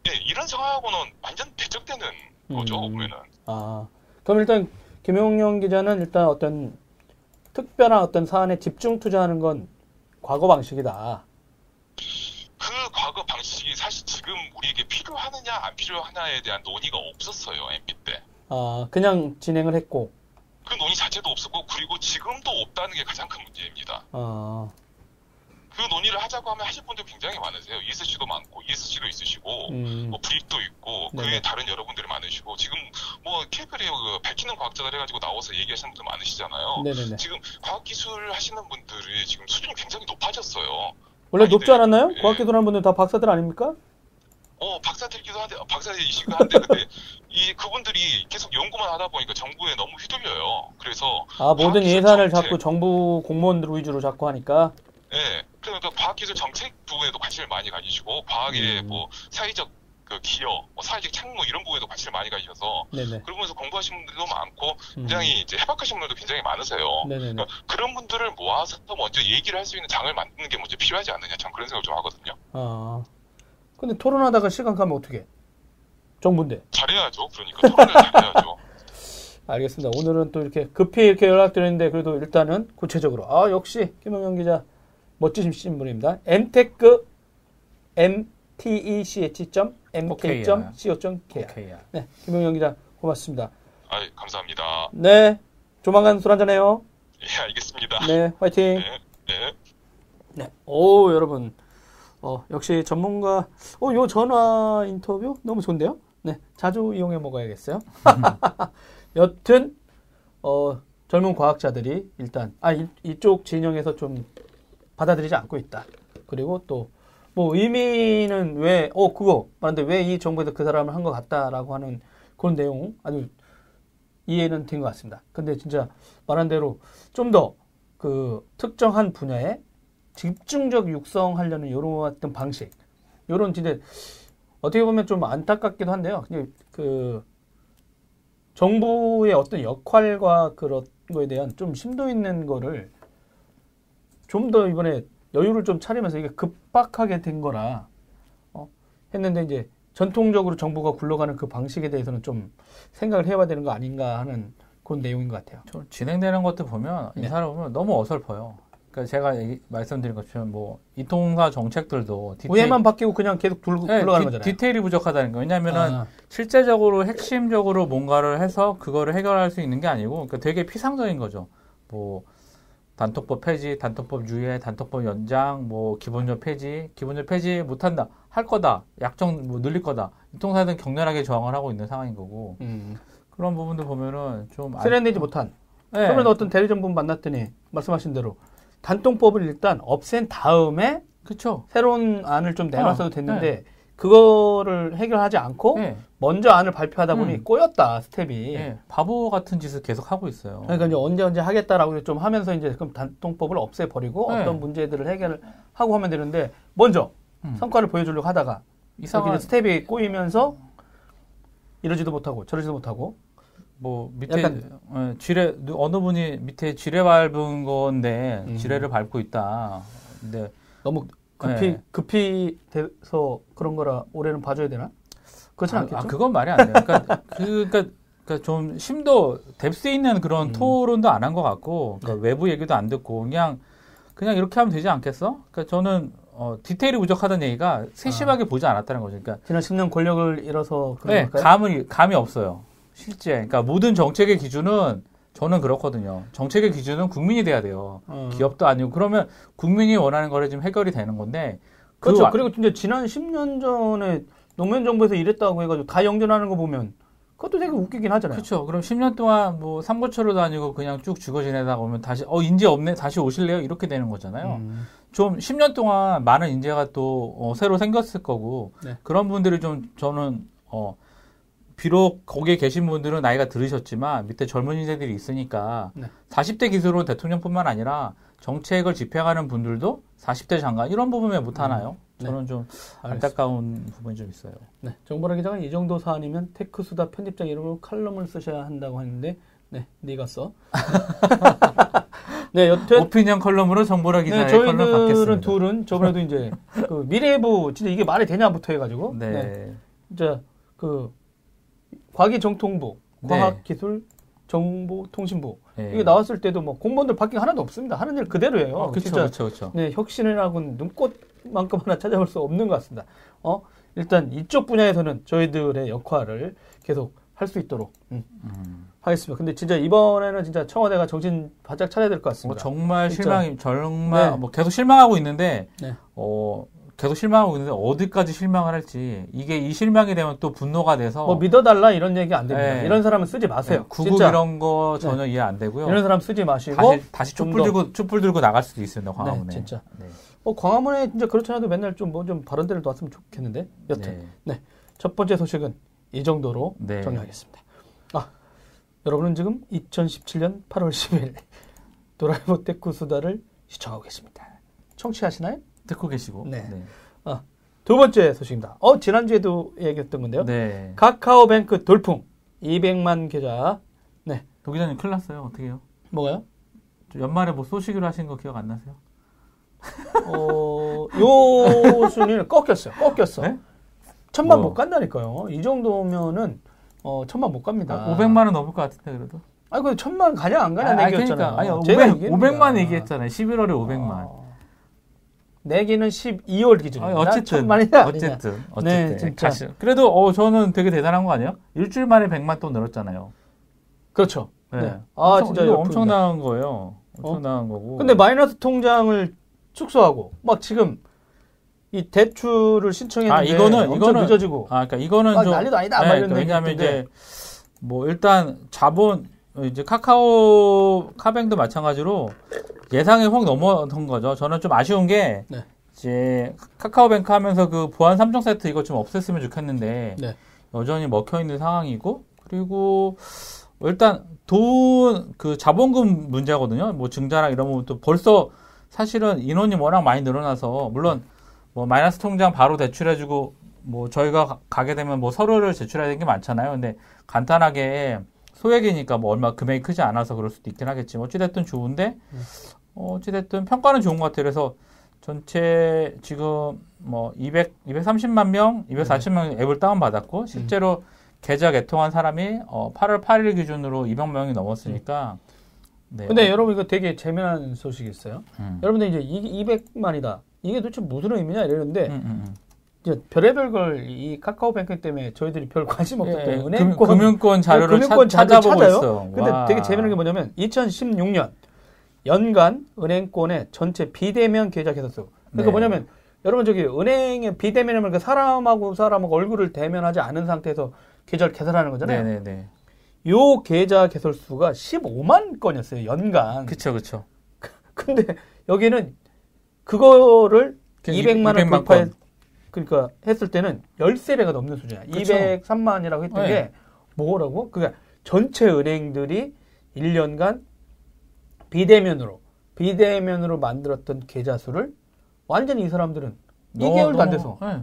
예, 이런 상황하고는 완전 대적되는 거죠 음. 보면은 아. 그럼 일단, 김용영 기자는 일단 어떤 특별한 어떤 사안에 집중 투자하는 건 과거 방식이다. 그 과거 방식이 사실 지금 우리에게 필요하느냐 안 필요하냐에 대한 논의가 없었어요 MB 때. 아, 그냥 진행을 했고, 그 논의 자체도 없었고 그리고 지금도 없다는 게 가장 큰 문제입니다. 아, 그 논의를 하자고 하면 하실 분들 굉장히 많으세요. ESC도 많고 ESC도 있으시고 음, 뭐 브릭도 있고 그 네네. 외에 다른 여러분들이 많으시고 지금 뭐 케이블에 그 밝히는 과학자들 해가지고 나와서 얘기하시는 분들 많으시잖아요. 네네네. 지금 과학기술 하시는 분들이 지금 수준이 굉장히 높아졌어요. 원래 아니, 높지 네. 않았나요? 예. 과학기술 하는 분들 다 박사들 아닙니까? 어 박사들이기도 한데 박사이시기도 한데 근데 이 그분들이 계속 연구만 하다 보니까 정부에 너무 휘둘려요. 그래서 아, 모든 예산을 정책. 자꾸 정부 공무원들 위주로 자꾸 하니까, 예, 그러니까 과학기술 정책 부분에도 관심을 많이 가지시고 과학의 음. 뭐 사회적 그 기여, 뭐 사회적 착무 이런 부분에도 관심을 많이 가지셔서 네네. 그러면서 공부하시는 분들도 많고 음, 굉장히 이제 해박하신 분들도 굉장히 많으세요. 그러니까 그런 분들을 모아서 먼저 얘기를 할 수 있는 장을 만드는 게 먼저 필요하지 않느냐 전 그런 생각을 좀 하거든요. 아, 근데 토론하다가 시간 가면 어떻게? 정부인데. 잘해야죠. 그러니까 토론을 잘해야죠. 알겠습니다. 오늘은 또 이렇게 급히 이렇게 연락드렸는데 그래도 일단은 구체적으로 아 역시 김영영 기자 멋지신 분입니다. mtech.mk.co.kr 오케 이야. 네, 김영영 기자 고맙습니다. 아, 감사합니다. 네, 조만간 술 한잔 해요. 예, 알겠습니다. 네, 화이팅. 네, 네. 네, 오 여러분, 어 역시 전문가, 어요 전화 인터뷰 너무 좋은데요? 네, 자주 이용해 먹어야겠어요. 여튼 어 젊은 과학자들이 일단 아 이, 이쪽 진영에서 좀 받아들이지 않고 있다. 그리고 또 뭐 의미는 왜 어 그거 말한데 왜 이 정부에서 그 사람을 한 것 같다라고 하는 그런 내용 아주 이해는 된 것 같습니다. 근데 진짜 말한 대로 좀 더 그 특정한 분야에 집중적 육성하려는 이런 어떤 방식, 이런 진짜 어떻게 보면 좀 안타깝기도 한데요. 근데 그 정부의 어떤 역할과 그런 거에 대한 좀 심도 있는 거를 좀 더 이번에 여유를 좀 차리면서 이게 급박하게 된 거라 어, 했는데 이제 전통적으로 정부가 굴러가는 그 방식에 대해서는 좀 생각을 해봐야 되는 거 아닌가 하는 그런 내용인 것 같아요. 저 진행되는 것들 보면 네. 이 사람 보면 너무 어설퍼요. 그러니까 제가 얘기- 말씀드린 것처럼 뭐 이통사 정책들도 디테일, 우회만 바뀌고 그냥 계속 둘, 네, 굴러가는 디- 거잖아요. 디테일이 부족하다는 거. 왜냐면은 아, 실제적으로 핵심적으로 뭔가를 해서 그거를 해결할 수 있는 게 아니고 그러니까 되게 피상적인 거죠. 뭐 단톡법 폐지, 단톡법 유예, 단톡법 연장, 뭐 기본료 폐지, 기본료 폐지 못한다, 할 거다, 약정 뭐 늘릴 거다. 이통사들은 격렬하게 저항을 하고 있는 상황인 거고 음. 그런 부분들 보면은 좀 안- 세련되지 못한 네. 처음에 어떤 대리점분 만났더니 말씀하신 대로 단통법을 일단 없앤 다음에 그렇죠. 새로운 안을 좀 내놨어도 어, 됐는데 그거를 해결하지 않고 네. 먼저 안을 발표하다 보니 음. 꼬였다 스텝이. 예, 바보 같은 짓을 계속 하고 있어요. 그러니까 이제 언제 언제 하겠다라고 좀 하면서 이제 그럼 단통법을 없애버리고 네. 어떤 문제들을 해결을 하고 하면 되는데 먼저 음. 성과를 보여주려고 하다가 이상한 스텝이 꼬이면서 이러지도 못하고 저러지도 못하고 뭐 밑에 약간- 어, 지뢰 어느 분이 밑에 지뢰 밟은 건데 음. 지뢰를 밟고 있다. 근데 너무 급히 네. 급히 돼서 그런 거라 올해는 봐줘야 되나? 그렇진 아, 않겠죠. 아, 그건 말이 안 돼요. 그러니까 그, 그러니까, 그러니까 좀 심도 뎁스 있는 그런 음. 토론도 안 한 것 같고 그러니까 외부 얘기도 안 듣고 그냥 그냥 이렇게 하면 되지 않겠어? 그러니까 저는 어, 디테일이 부족하다는 얘기가 세심하게 보지 않았다는 거죠. 그러니까 지난 10년 권력을 잃어서 그런 네, 걸까요? 감이 감이 없어요. 실제 그러니까 모든 정책의 기준은 저는 그렇거든요. 정책의 기준은 국민이 돼야 돼요. 어. 기업도 아니고 그러면 국민이 원하는 거를 지금 해결이 되는 건데 그 그렇죠. 와- 그리고 진짜 지난 10년 전에 노무현 정부에서 이랬다고 해가지고 다 영전하는 거 보면 그것도 되게 웃기긴 하잖아요. 그렇죠. 그럼 10년 동안 뭐 삼고초로 다니고 그냥 쭉 죽어 지내다가 오면 다시 어 인재 없네 다시 오실래요? 이렇게 되는 거잖아요. 음. 좀 10년 동안 많은 인재가 또 어, 새로 생겼을 거고 네. 그런 분들이 좀 저는 어 비록 거기에 계신 분들은 나이가 들으셨지만 밑에 젊은 인재들이 있으니까 네. 40대 기수로 대통령뿐만 아니라 정책을 집행하는 분들도 40대 장관 이런 부분에 못 하나요? 네. 저는 좀 알겠습니다. 안타까운 부분이 좀 있어요. 네, 정보라 기자가 이 정도 사안이면 테크수다 편집장 이름으로 칼럼을 쓰셔야 한다고 했는데, 네, 네가 써. 네, 여튼 opinion 칼럼으로 정보라 기자의 네, 칼럼 저희들은 받겠습니다. 둘은 저번에도 이제 그 미래부 진짜 이게 말이 되냐부터 해가지고, 네. 네, 진짜 그 과기정통부, 네. 과학기술, 정보통신부 네. 이게 나왔을 때도 뭐 공무원들 바뀐 게 하나도 없습니다. 하는 일 그대로예요. 어, 그쵸, 진짜 그쵸, 그쵸. 네, 혁신이라고는 눈꽃만큼 하나 찾아볼 수 없는 것 같습니다. 어, 일단 이쪽 분야에서는 저희들의 역할을 계속 할 수 있도록 음, 음. 하겠습니다. 근데 진짜 이번에는 진짜 청와대가 정신 바짝 차려야 될것뭐 같습니다. 정말 진짜. 실망이 정말 네. 뭐 계속 실망하고 있는데 네. 어 계속 실망하고 있는데 어디까지 실망을 할지 이게 이 실망이 되면 또 분노가 돼서 뭐 믿어달라 이런 얘기 안 됩니다. 네. 이런 사람은 쓰지 네, 마세요. 구급 진짜 이런 거 전혀 이해 안 되고요. 이런 사람 쓰지 마시고 다시 다시 좀 촛불 더- 들고 촛불 들고 나갈 수도 있습니다. 광화문에. 네, 진짜. 네. 어, 광화문에 진짜 그렇지 않아도 맨날 좀뭐 좀 바른 데를 놨으면 좋겠는데 여튼 네. 첫 번째 소식은 이 정도로 네. 정리하겠습니다. 아, 여러분은 지금 2017년 8월 10일 도라이버 테크 수다를 시청하고 계십니다. 청취하시나요? 듣고 계시고. 네. 네. 두 번째 소식입니다. 어, 지난주에도 얘기했던 건데요. 네. 카카오뱅크 돌풍 200만 계좌. 네. 도 기자님 큰일 났어요. 어떻게 해요? 뭐가요? 저 연말에 뭐 쏘시기로 하신 거 기억 안 나세요? 어, 요 순위는 꺾였어요. 꺾였어. 네? 천만 뭐. 못 간다니까요. 이 정도면은 어, 천만 못 갑니다. 500만 원 넘을 것 같은데 그래도. 아니, 그 천만 가냐 안 가냐 아니, 얘기였잖아요. 그러니까 아니 제가 500, 얘기했는데. 500만 얘기했잖아요. 11월에 500만. 어, 내기는 12월 기준입니다. 아니, 어쨌든 천만이냐. 어쨌든 어쨌든 네, 진짜. 그래도 어 저는 되게 대단한 거 아니에요? 일주일 만에 100만 또 늘었잖아요. 그렇죠. 네. 네. 아, 엄청, 진짜. 엄청난 거예요. 엄청난 거고. 근데 마이너스 통장을 축소하고 막 지금 이 대출을 신청했는데 아 이거는 이거는 늦어지고 아 그러니까 이거는 아, 좀 난리도 아니다, 네, 그러니까 왜냐하면. 이제 뭐 일단 자본 이제 카카오 카뱅도 마찬가지로 예상이 확 넘어선 거죠. 저는 좀 아쉬운 게 네. 이제 카카오뱅크 하면서 그 보안 3종 세트 이거 좀 없앴으면 좋겠는데 네. 여전히 먹혀 있는 상황이고 그리고 일단 돈 그 자본금 문제거든요. 뭐 증자랑 이런 부분 또 벌써 사실은 인원이 워낙 많이 늘어나서 물론 뭐 마이너스 통장 바로 대출해주고 뭐 저희가 가- 가게 되면 뭐 서류를 제출해야 되는 게 많잖아요. 근데 간단하게 소액이니까 뭐 얼마 금액이 크지 않아서 그럴 수도 있긴 하겠지만 어찌됐든 좋은데 어, 어찌됐든 평가는 좋은 것 같아요. 그래서 전체 지금 뭐 200, 230만 명, 240명 앱을 다운받았고 실제로 계좌 개통한 사람이 어, 8월 8일 기준으로 200명이 넘었으니까 네. 근데 여러분 이거 되게 재미난 소식이 있어요. 음. 여러분들 이제 이 200만이다. 이게 도대체 무슨 의미냐 이러는데 음, 음, 음. 이제 별의별 걸 이 카카오뱅크 때문에 저희들이 별 관심 없었던 예, 은행권 금, 금융권 자료를 금융권 찾- 자료를 찾아보고 찾아요? 있어. 근데 와. 되게 재미난 게 뭐냐면 2016년 연간 은행권의 전체 비대면 계좌 개설수. 그러니까 네. 뭐냐면 여러분 저기 은행의 비대면이면 그 사람하고 사람하고 얼굴을 대면하지 않은 상태에서 계좌를 개설하는 거잖아요. 네네네. 요 계좌 개설 수가 15만 건이었어요. 연간. 그쵸, 그쵸. 근데 여기는 그거를 그 200만 을 200만 돌파해 건. 그러니까 했을 때는 13배가 넘는 수준이야. 그쵸. 203만이라고 했던 네. 게 뭐라고? 그러니까 전체 은행들이 1년간 비대면으로 비대면으로 만들었던 계좌 수를 완전히 이 사람들은 2개월도 안 돼서 네.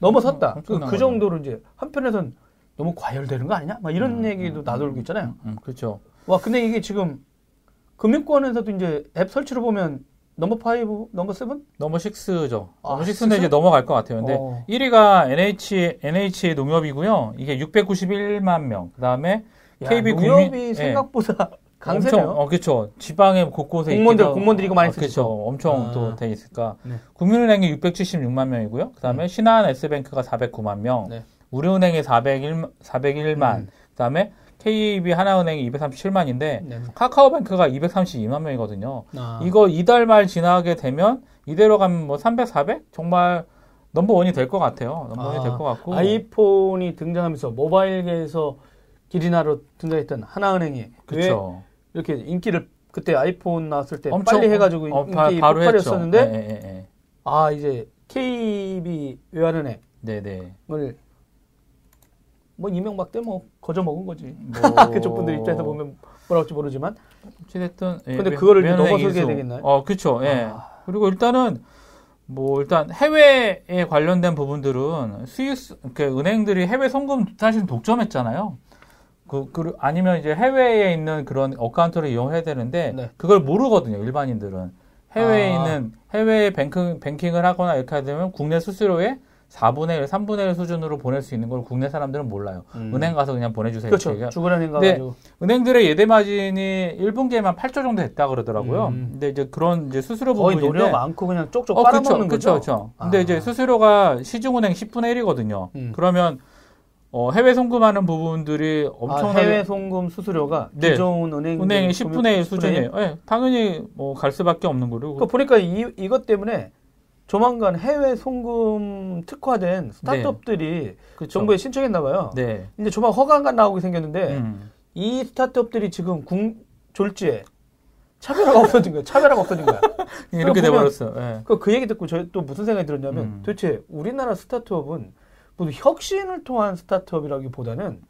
넘어섰다. 그, 그. 정도로 이제 한편에선 너무 과열되는 거 아니냐? 막 이런 음, 얘기도 음, 나돌고 있잖아요. 음, 그렇죠. 와, 근데 이게 지금 금융권에서도 이제 앱 설치로 보면 넘버 5, 넘버 7? 넘버 6죠. 아, 넘버 6는 진짜? 이제 넘어갈 것 같아요. 근데 어. 1위가 NH, NH 농협이고요. 이게 691만 명. 그 다음에 야, KB 농협이 국민- 예. 생각보다 강세네요. 엄청, 어, 그렇죠. 지방에 곳곳에 공무원들, 있기도- 공무원들이 이거 많이 아, 그렇죠. 엄청 아. 또돼 있으니까. 네. 국민은행이 676만 명이고요. 그다음에 신한 S뱅크가 409만 명. 네. 우리은행이 401, 401만. 음. 그다음에 KB 하나은행이 237만인데 네. 카카오뱅크가 232만 명이거든요. 아. 이거 이달 말 지나게 되면 이대로 가면 뭐 300, 400 정말 넘버 원이 될 것 같아요. 넘버 원이 아, 될것 같고. 아이폰이 등장하면서 모바일계에서 기리나로 등장했던 하나은행이 왜 그렇죠. 이렇게 인기를 그때 아이폰 나왔을 때 엄청 빨리 해가지고 어, 인기 바. 폭발했었는데 예, 예, 예. 아 이제 KB 외환은행을 네, 네. 뭐 이명박 때뭐 거저 먹은 거지. 뭐 그쪽 분들 입장에서 보면 뭐라 할지 모르지만 어찌됐든 예, 근데 외- 그거를 넘어서게. 되겠나요? 어, 그렇죠. 예. 아. 그리고 일단은 뭐 일단 해외에 관련된 부분들은 스위스 그 은행들이 해외 송금 사실 독점했잖아요. 그, 그 아니면 이제 해외에 있는 그런 어카운트를 이용해야 되는데 네. 그걸 모르거든요. 일반인들은 해외에 아. 있는 해외에 뱅킹 뱅킹을 하거나 이렇게 하게 되면 국내 수수료의 4분의 1, 3분의 1 수준으로 보낼 수 있는 걸 국내 사람들은 몰라요. 음. 은행 가서 그냥 보내주세요. 그렇죠. 근데 가가지고 은행들의 예대 마진이 1분기에만 8조 정도 됐다 그러더라고요. 음. 근데 이제 그런 이제 수수료 거의 부분인데 노력 많고 그냥 쪽쪽 어, 빨아먹는 그쵸, 거죠. 그쵸. 근데 아. 이제 수수료가 시중은행 10분의 1이거든요. 음. 그러면 어, 해외 송금하는 부분들이 아, 엄청나게 해외 송금 수수료가 네. 기존 은행 은행의 10분의 1 수준이에요. 예, 당연히 뭐 갈 수밖에 없는 거고. 그 보니까 이 이것 때문에 조만간 해외 송금 특화된 스타트업들이 그쵸. 정부에 신청했나 봐요. 네. 이제 조만 허가가 나오게 생겼는데 음. 이 스타트업들이 지금 궁 졸지에 차별화가 없어진 거야. 차별화가 없어진 거야. 이렇게 돼버렸어. 예. 그, 그 얘기 듣고 저희 또 무슨 생각이 들었냐면 음. 도대체 우리나라 스타트업은 모두 혁신을 통한 스타트업이라기보다는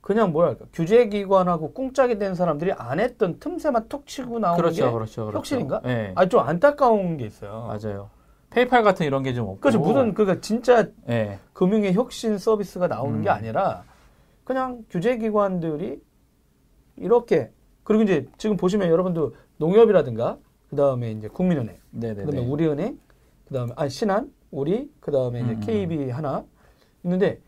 그냥 뭐랄까 규제기관하고 꿍짝이 된 사람들이 안 했던 틈새만 툭 치고 나오는 그렇죠, 게 그렇죠, 그렇죠. 혁신인가? 예. 아니 좀 안타까운 게 있어요. 맞아요. 페이팔 같은 이런 게 좀 없고. 그래서 무슨 그러니까 진짜 예. 금융의 혁신 서비스가 나오는 게 음. 아니라 그냥 규제기관들이 이렇게 그리고 이제 지금 보시면 여러분도 농협이라든가 그 다음에 이제 국민은행 네네네. 그다음에 우리은행, 그 다음에 아 신한, 우리, 그 다음에 이제 음, 음. KB 하나 있는데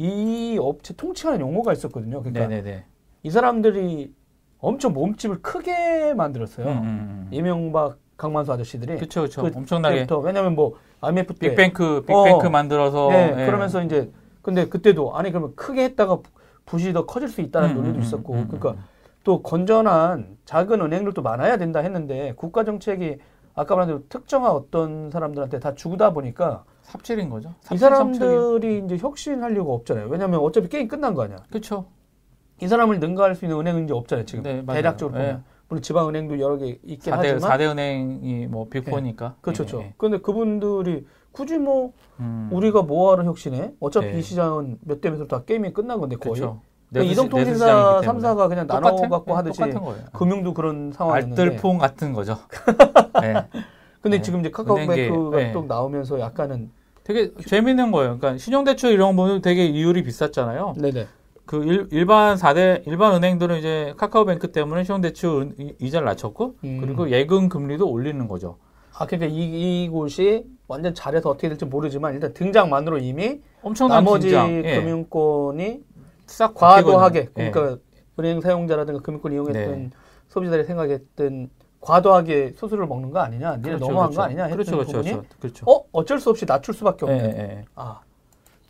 이 업체 통칭하는 용어가 있었거든요. 그러니까 네네네. 이 사람들이 엄청 몸집을 크게 만들었어요. 음, 음, 음. 이명박, 강만수 아저씨들이 그쵸, 그쵸. 그 엄청나게. 때부터 왜냐면 뭐 IMF 때 빅뱅크, 어. 빅뱅크 만들어서. 네, 예. 그러면서 이제 근데 그때도 아니 그러면 크게 했다가 붓이 더 커질 수 있다는 음, 논의도 음, 있었고 그러니까 또 건전한 작은 은행들도 많아야 된다 했는데 국가 정책이 아까 말한 대로 특정한 어떤 사람들한테 다 주다 보니까 삽질인 거죠. 이 삽질 정책이에요. 사람들이 이제 혁신하려고 없잖아요. 왜냐하면 어차피 게임 끝난 거 아니야. 그쵸. 이 사람을 능가할 수 있는 은행은 이제 없잖아요. 지금 네. 대략적으로 네. 보면 물론 지방 은행도 여러 개 있긴 4대, 하지만 4대 은행이 뭐 빅4니까. 그렇죠. 그렇죠. 그런데 그분들이 굳이 뭐 음. 우리가 뭐하러 혁신해? 어차피 네. 이 시장은 몇 대 몇으로 다 게임이 끝난 건데 거의. 그렇죠. 이동통신사 내수시장이기 때문에. 3사가 그냥 나눠 똑같은? 갖고 네, 하듯이. 금융도 그런 상황이었는데. 알뜰폰 같은 거죠. 네. 근데 네. 지금 이제 카카오뱅크가 네. 또 나오면서 약간은 되게 재밌는 거예요. 그러니까 신용대출 이런 거는 되게 이율이 비쌌잖아요. 네네. 그 일, 반 4대 일반 은행들은 이제 카카오뱅크 때문에 신용대출 이- 이자를 낮췄고 음. 그리고 예금 금리도 올리는 거죠. 아 그러니까 이, 이곳이 완전 잘해서 어떻게 될지 모르지만 일단 등장만으로 이미 엄청난 나머지 긴장. 예. 금융권이 싹 과도하게 바뀌거든요. 예. 그러니까 은행 사용자라든가 금융권 이용했던 네. 소비자들이 생각했던 과도하게 수수료를 먹는 거 아니냐, 니네 그렇죠, 너무한 그렇죠. 거 아니냐 했던 그렇죠, 그렇죠, 부분이 그렇죠. 그렇죠. 어 어쩔 수 없이 낮출 수밖에 예, 없는. 예, 예. 아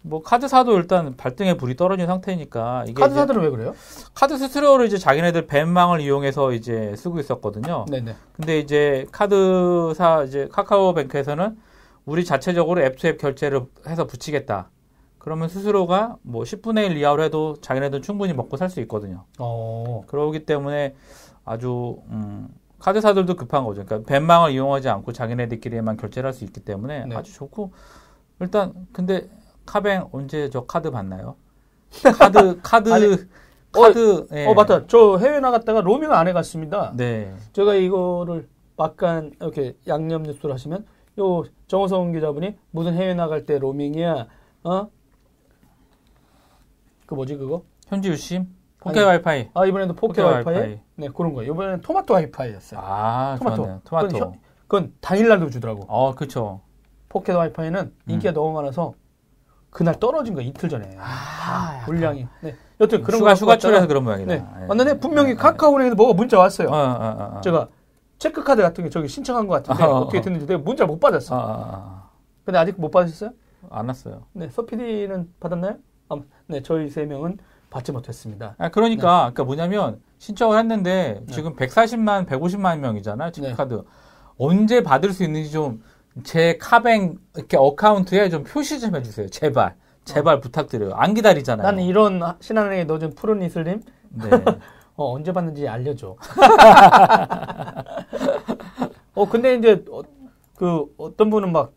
뭐 카드사도 일단 발등에 불이 떨어진 상태니까 이게 카드사들은 왜 그래요? 카드 수수료를 이제 자기네들 벤망을 이용해서 이제 쓰고 있었거든요. 네네. 근데 이제 카드사 이제 카카오뱅크에서는 우리 자체적으로 앱투앱 결제를 해서 붙이겠다. 그러면 스스로가 뭐 10분의 1 이하로 해도 자기네들 충분히 먹고 살 수 있거든요. 어. 그러기 때문에 아주 음, 카드사들도 급한 거죠. 그러니까 VAN망을 이용하지 않고 자기네들끼리만 결제를 할 수 있기 때문에 네. 아주 좋고 일단 근데 카뱅 언제 저 카드 받나요? 카드 카드 아니, 카드 예. 어 맞다. 저 해외 나갔다가 로밍 안 해 갔습니다. 네. 제가 이거를 막간 이렇게 양념 뉴스를 하시면 요 정호성 기자분이 무슨 해외 나갈 때 로밍이야 어? 그 뭐지 그거? 현지 유심 포켓 아니, 와이파이. 아 이번에도 포켓 포켓 와이파이? 와이파이. 네 그런 거. 이번에는 토마토 와이파이였어요. 아, 토마토. 좋네요. 토마토. 그건, 현- 그건 당일날도 주더라고. 어, 그렇죠. 포켓 와이파이는 인기가 너무 많아서 그날 떨어진 거 이틀 전에. 아, 물량이. 네. 여튼 그런 거 출해서 왔다가 그런 모양이다. 네. 예. 왔는데 분명히 예, 예. 카카오은행에서 뭐가 문자 왔어요. 어, 어, 어, 어. 제가 체크카드 같은 게 저기 신청한 것 같은데 어, 어, 어떻게 어. 됐는지 내가 문자 못 받았어. 아, 아, 근데 아직 못 받으셨어요? 아, 안 왔어요. 네, 서피디는 받았나요? 아, 네, 저희 세 명은 받지 못했습니다. 아, 그러니까, 그러니까 뭐냐면, 신청을 했는데, 네. 지금 140만, 150만 명이잖아요, 체크카드. 언제 받을 수 있는지 좀, 제 카뱅, 이렇게 어카운트에 좀 표시 좀 해주세요. 제발. 제발 부탁드려요. 안 기다리잖아요. 나는 이런 신한은행에 넣어준 푸른 이슬님 네. 어, 언제 받는지 알려줘. 어, 근데 이제, 어, 그, 어떤 분은 막,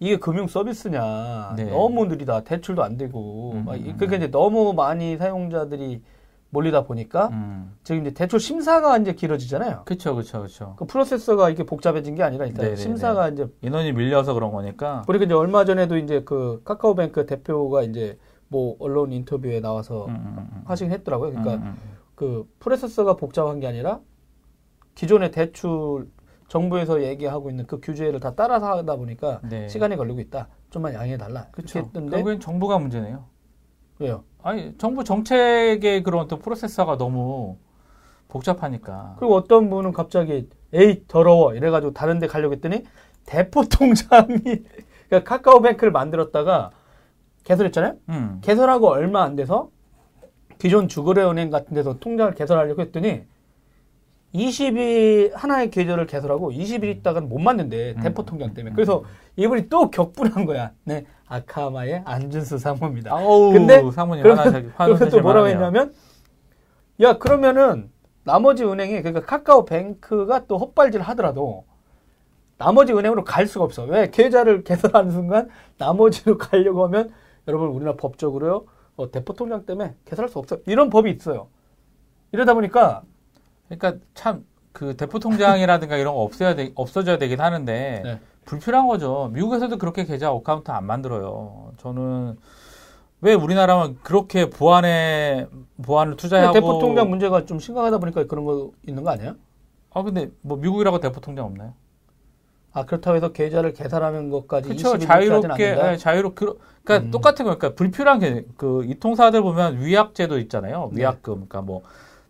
이게 금융 서비스냐. 네. 너무 느리다. 대출도 안 되고. 음, 막, 이- 음, 그러니까 이제 너무 많이 사용자들이 몰리다 보니까, 음. 지금 이제 대출 심사가 이제 길어지잖아요. 그쵸, 그쵸, 그쵸. 그 프로세서가 이게 복잡해진 게 아니라 일단 네네네. 심사가 이제 인원이 밀려서 그런 거니까. 그리고 이제 얼마 전에도 이제 그 카카오뱅크 대표가 이제 뭐 언론 인터뷰에 나와서 음, 음, 음. 하시긴 했더라고요. 그러니까 음, 음, 그 프로세서가 복잡한 게 아니라 기존의 대출 정부에서 얘기하고 있는 그 규제를 다 따라서 하다 보니까 음. 네. 시간이 걸리고 있다. 좀만 양해해 달라. 했던데 결국엔 정부가 문제네요. 왜요? 아니, 정부 정책의 그런 또 프로세서가 너무 복잡하니까. 그리고 어떤 분은 갑자기 에이 더러워 이래가지고 다른 데 가려고 했더니 대포 통장이 그러니까 카카오뱅크를 만들었다가 개설했잖아요. 음. 개설하고 얼마 안 돼서 기존 주거래은행 같은 데서 통장을 개설하려고 했더니 20일 하나의 계좌를 개설하고 20일 있다가는 못 만든대 음. 대포 통장 때문에. 그래서 이분이 또 격분한 거야. 네 아카마의 안준수 사모입니다. 아우, 근데 사모님 그러면, 그러면 또 뭐라고 했냐면 야 그러면은 나머지 은행이 그러니까 카카오뱅크가 또 헛발질 하더라도 나머지 은행으로 갈 수가 없어. 왜? 계좌를 개설하는 순간 나머지로 가려고 하면 여러분 우리나라 법적으로요 어, 대포 통장 때문에 개설할 수 없어요 이런 법이 있어요. 이러다 보니까 그러니까 참 그 대포 통장이라든가 이런 거 없어야 돼, 없어져야 되긴 하는데 네. 불필요한 거죠. 미국에서도 그렇게 계좌 account 안 만들어요. 저는 왜 우리나라만 그렇게 보안에 보안을 투자하고 대포 통장 문제가 좀 심각하다 보니까 그런 거 있는 거 아니에요? 아 근데 뭐 미국이라고 대포 통장 없나요? 아 그렇다고 해서 계좌를 개설하는 것까지 그렇죠. 20일 자유롭게 예, 자유롭게 그러니까 음. 똑같은 거니까 그러니까 불필요한 게 그 이통사들 보면 위약제도 있잖아요. 네. 위약금 그러니까 뭐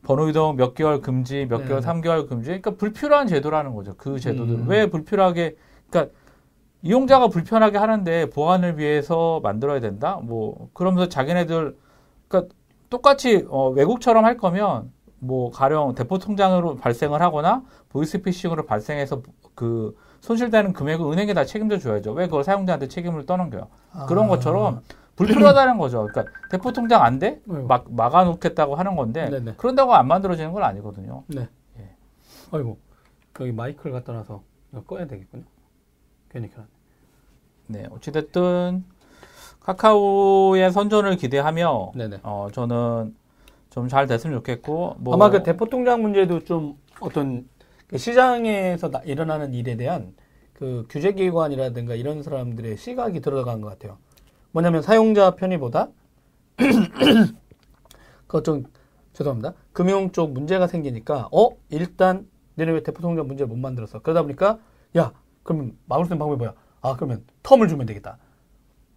번호 이동 몇 개월 금지, 몇 네, 개월 네. 삼 3개월 금지. 그러니까 불필요한 제도라는 거죠. 그 제도들 음. 왜 불필요하게 그러니까 이용자가 불편하게 하는데 보안을 위해서 만들어야 된다. 뭐 그러면서 자기네들 그러니까 똑같이 어, 외국처럼 할 거면 뭐 가령 대포 통장으로 발생을 하거나 보이스피싱으로 발생해서 그 손실되는 금액을 은행에 다 책임져 줘야죠. 왜 그걸 사용자한테 책임을 떠넘겨요? 아. 그런 것처럼 불필요하다는 거죠. 그러니까 대포 통장 안 돼? 아이고. 막 막아놓겠다고 하는 건데 네네. 그런다고 안 만들어지는 건 아니거든요. 네. 예. 아이고 여기 마이크를 갖다 놔서 이거 꺼야 되겠군요. 괜히 켜놨네. 네, 어찌됐든 카카오의 선전을 기대하며 네네. 어 저는 좀 잘 됐으면 좋겠고 뭐 아마 그 대포 통장 문제도 좀 어떤 그 시장에서 나- 일어나는 일에 대한 그 규제기관이라든가 이런 사람들의 시각이 들어간 것 같아요. 뭐냐면 사용자 편의보다 그좀 죄송합니다. 금융 쪽 문제가 생기니까 어 일단 너네 왜 대포 통장 문제를 못 만들었어? 그러다 보니까 야 그러면 막을 수 있는 방법이 뭐야? 아 그러면 텀을 주면 되겠다.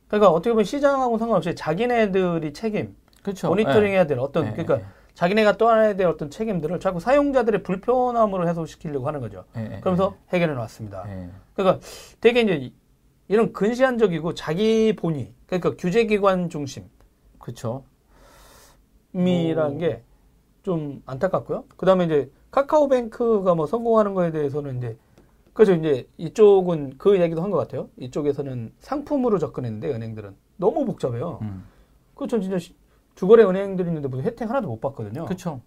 그러니까 어떻게 보면 시장하고 상관없이 자기네들이 책임 그렇죠. 모니터링 해야 될 어떤 예, 그러니까 예, 자기네가 떠나야 될 어떤 책임들을 자꾸 사용자들의 불편함으로 해소시키려고 하는 거죠. 예, 예, 그러면서 해결해 놨습니다. 예. 그러니까 되게 이제 이- 이런 근시안적이고 자기 본위 그러니까 규제기관 중심이라는 그렇죠. 게좀 안타깝고요. 그다음에 이제 카카오뱅크가 뭐 성공하는 거에 대해서는 이제 그래서 이제 이쪽은 그 얘기도 한 것 같아요. 이쪽에서는 상품으로 접근했는데 은행들은 너무 복잡해요. 음. 그전 진짜 시- 주거래 은행들이 있는데 무슨 혜택 하나도 못 받거든요. 그렇죠.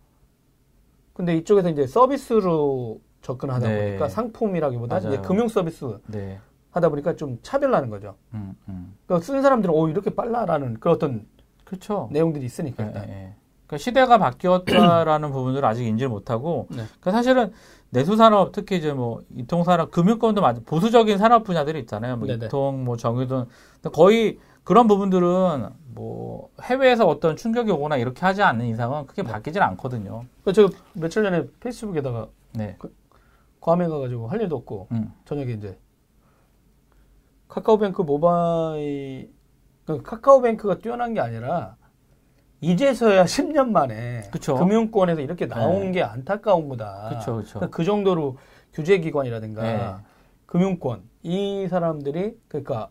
근데 이쪽에서 이제 서비스로 접근하다 네. 보니까 상품이라기보다 이제. 금융 서비스 네. 하다 보니까 좀 차별나는 거죠. 음, 음. 그러니까 쓰는 사람들은 오 이렇게 빨라라는 그런 어떤 그렇죠. 내용들이 있으니까 예, 일단. 예, 예. 그러니까 시대가 바뀌었다라는 부분들을 아직 인지를 못하고, 네. 그러니까 사실은 내수 산업 특히 이제 뭐 이통 산업, 금융권도 많이 보수적인 산업 분야들이 있잖아요. 뭐 네네. 이통, 뭐 정유돈, 거의 그런 부분들은 뭐 해외에서 어떤 충격이 오거나 이렇게 하지 않는 이상은 크게 네. 바뀌질 않거든요. 그 제가 며칠 전에 페이스북에다가 네. 괌에 가가지고 할 일도 없고 음. 저녁에 이제 카카오뱅크 모바일 그 카카오뱅크가 뛰어난 게 아니라 이제서야 10년 만에 그쵸. 금융권에서 이렇게 나온 네. 게 안타까운 거다. 그렇죠, 그렇죠. 그러니까 그 정도로 규제기관이라든가 네. 금융권 이 사람들이 그러니까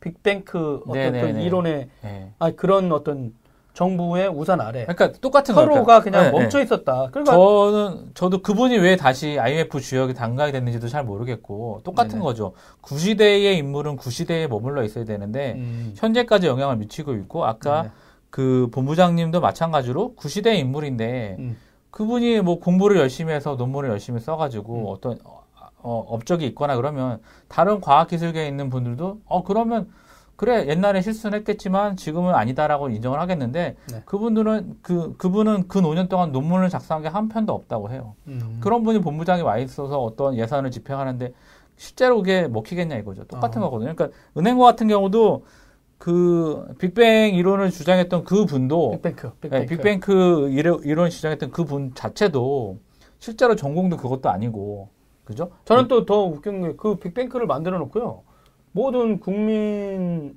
빅뱅크 어떤 네, 네, 그 네. 이론의 예. 아 그런 어떤 정부의 우산 아래 그러니까 똑같은 서로가 거니까. 그냥 예, 예. 멈춰 있었다. 그러니까 저는 저도 그분이 왜 다시 IMF 주역에 당가게 됐는지도 잘 모르겠고 똑같은 네네. 거죠. 구시대의 인물은 구시대에 머물러 있어야 되는데 음, 현재까지 영향을 미치고 있고 아까 네네. 그 본부장님도 마찬가지로 구시대의 인물인데 음. 그분이 뭐 공부를 열심히 해서 논문을 열심히 써가지고 음. 어떤 어, 어, 업적이 있거나 그러면 다른 과학기술계에 있는 분들도 어 그러면 그래 옛날에 실수는 했겠지만 지금은 아니다라고 인정을 하겠는데 네. 그분들은 그 그분은 그 5년 동안 논문을 작성한 게 한 편도 없다고 해요. 음. 그런 분이 본부장에 와 있어서 어떤 예산을 집행하는데 실제로 그게 먹히겠냐 이거죠. 똑같은 아. 거거든요. 그러니까 은행과 같은 경우도 그 빅뱅 이론을 주장했던 그 분도 빅뱅크, 네, 빅뱅크. 빅뱅크 이론, 이론 주장했던 그 분 자체도 실제로 전공도 그것도 아니고 그죠? 저는 또 더 웃긴 게 그 빅뱅크를 만들어 놓고요. 모든 국민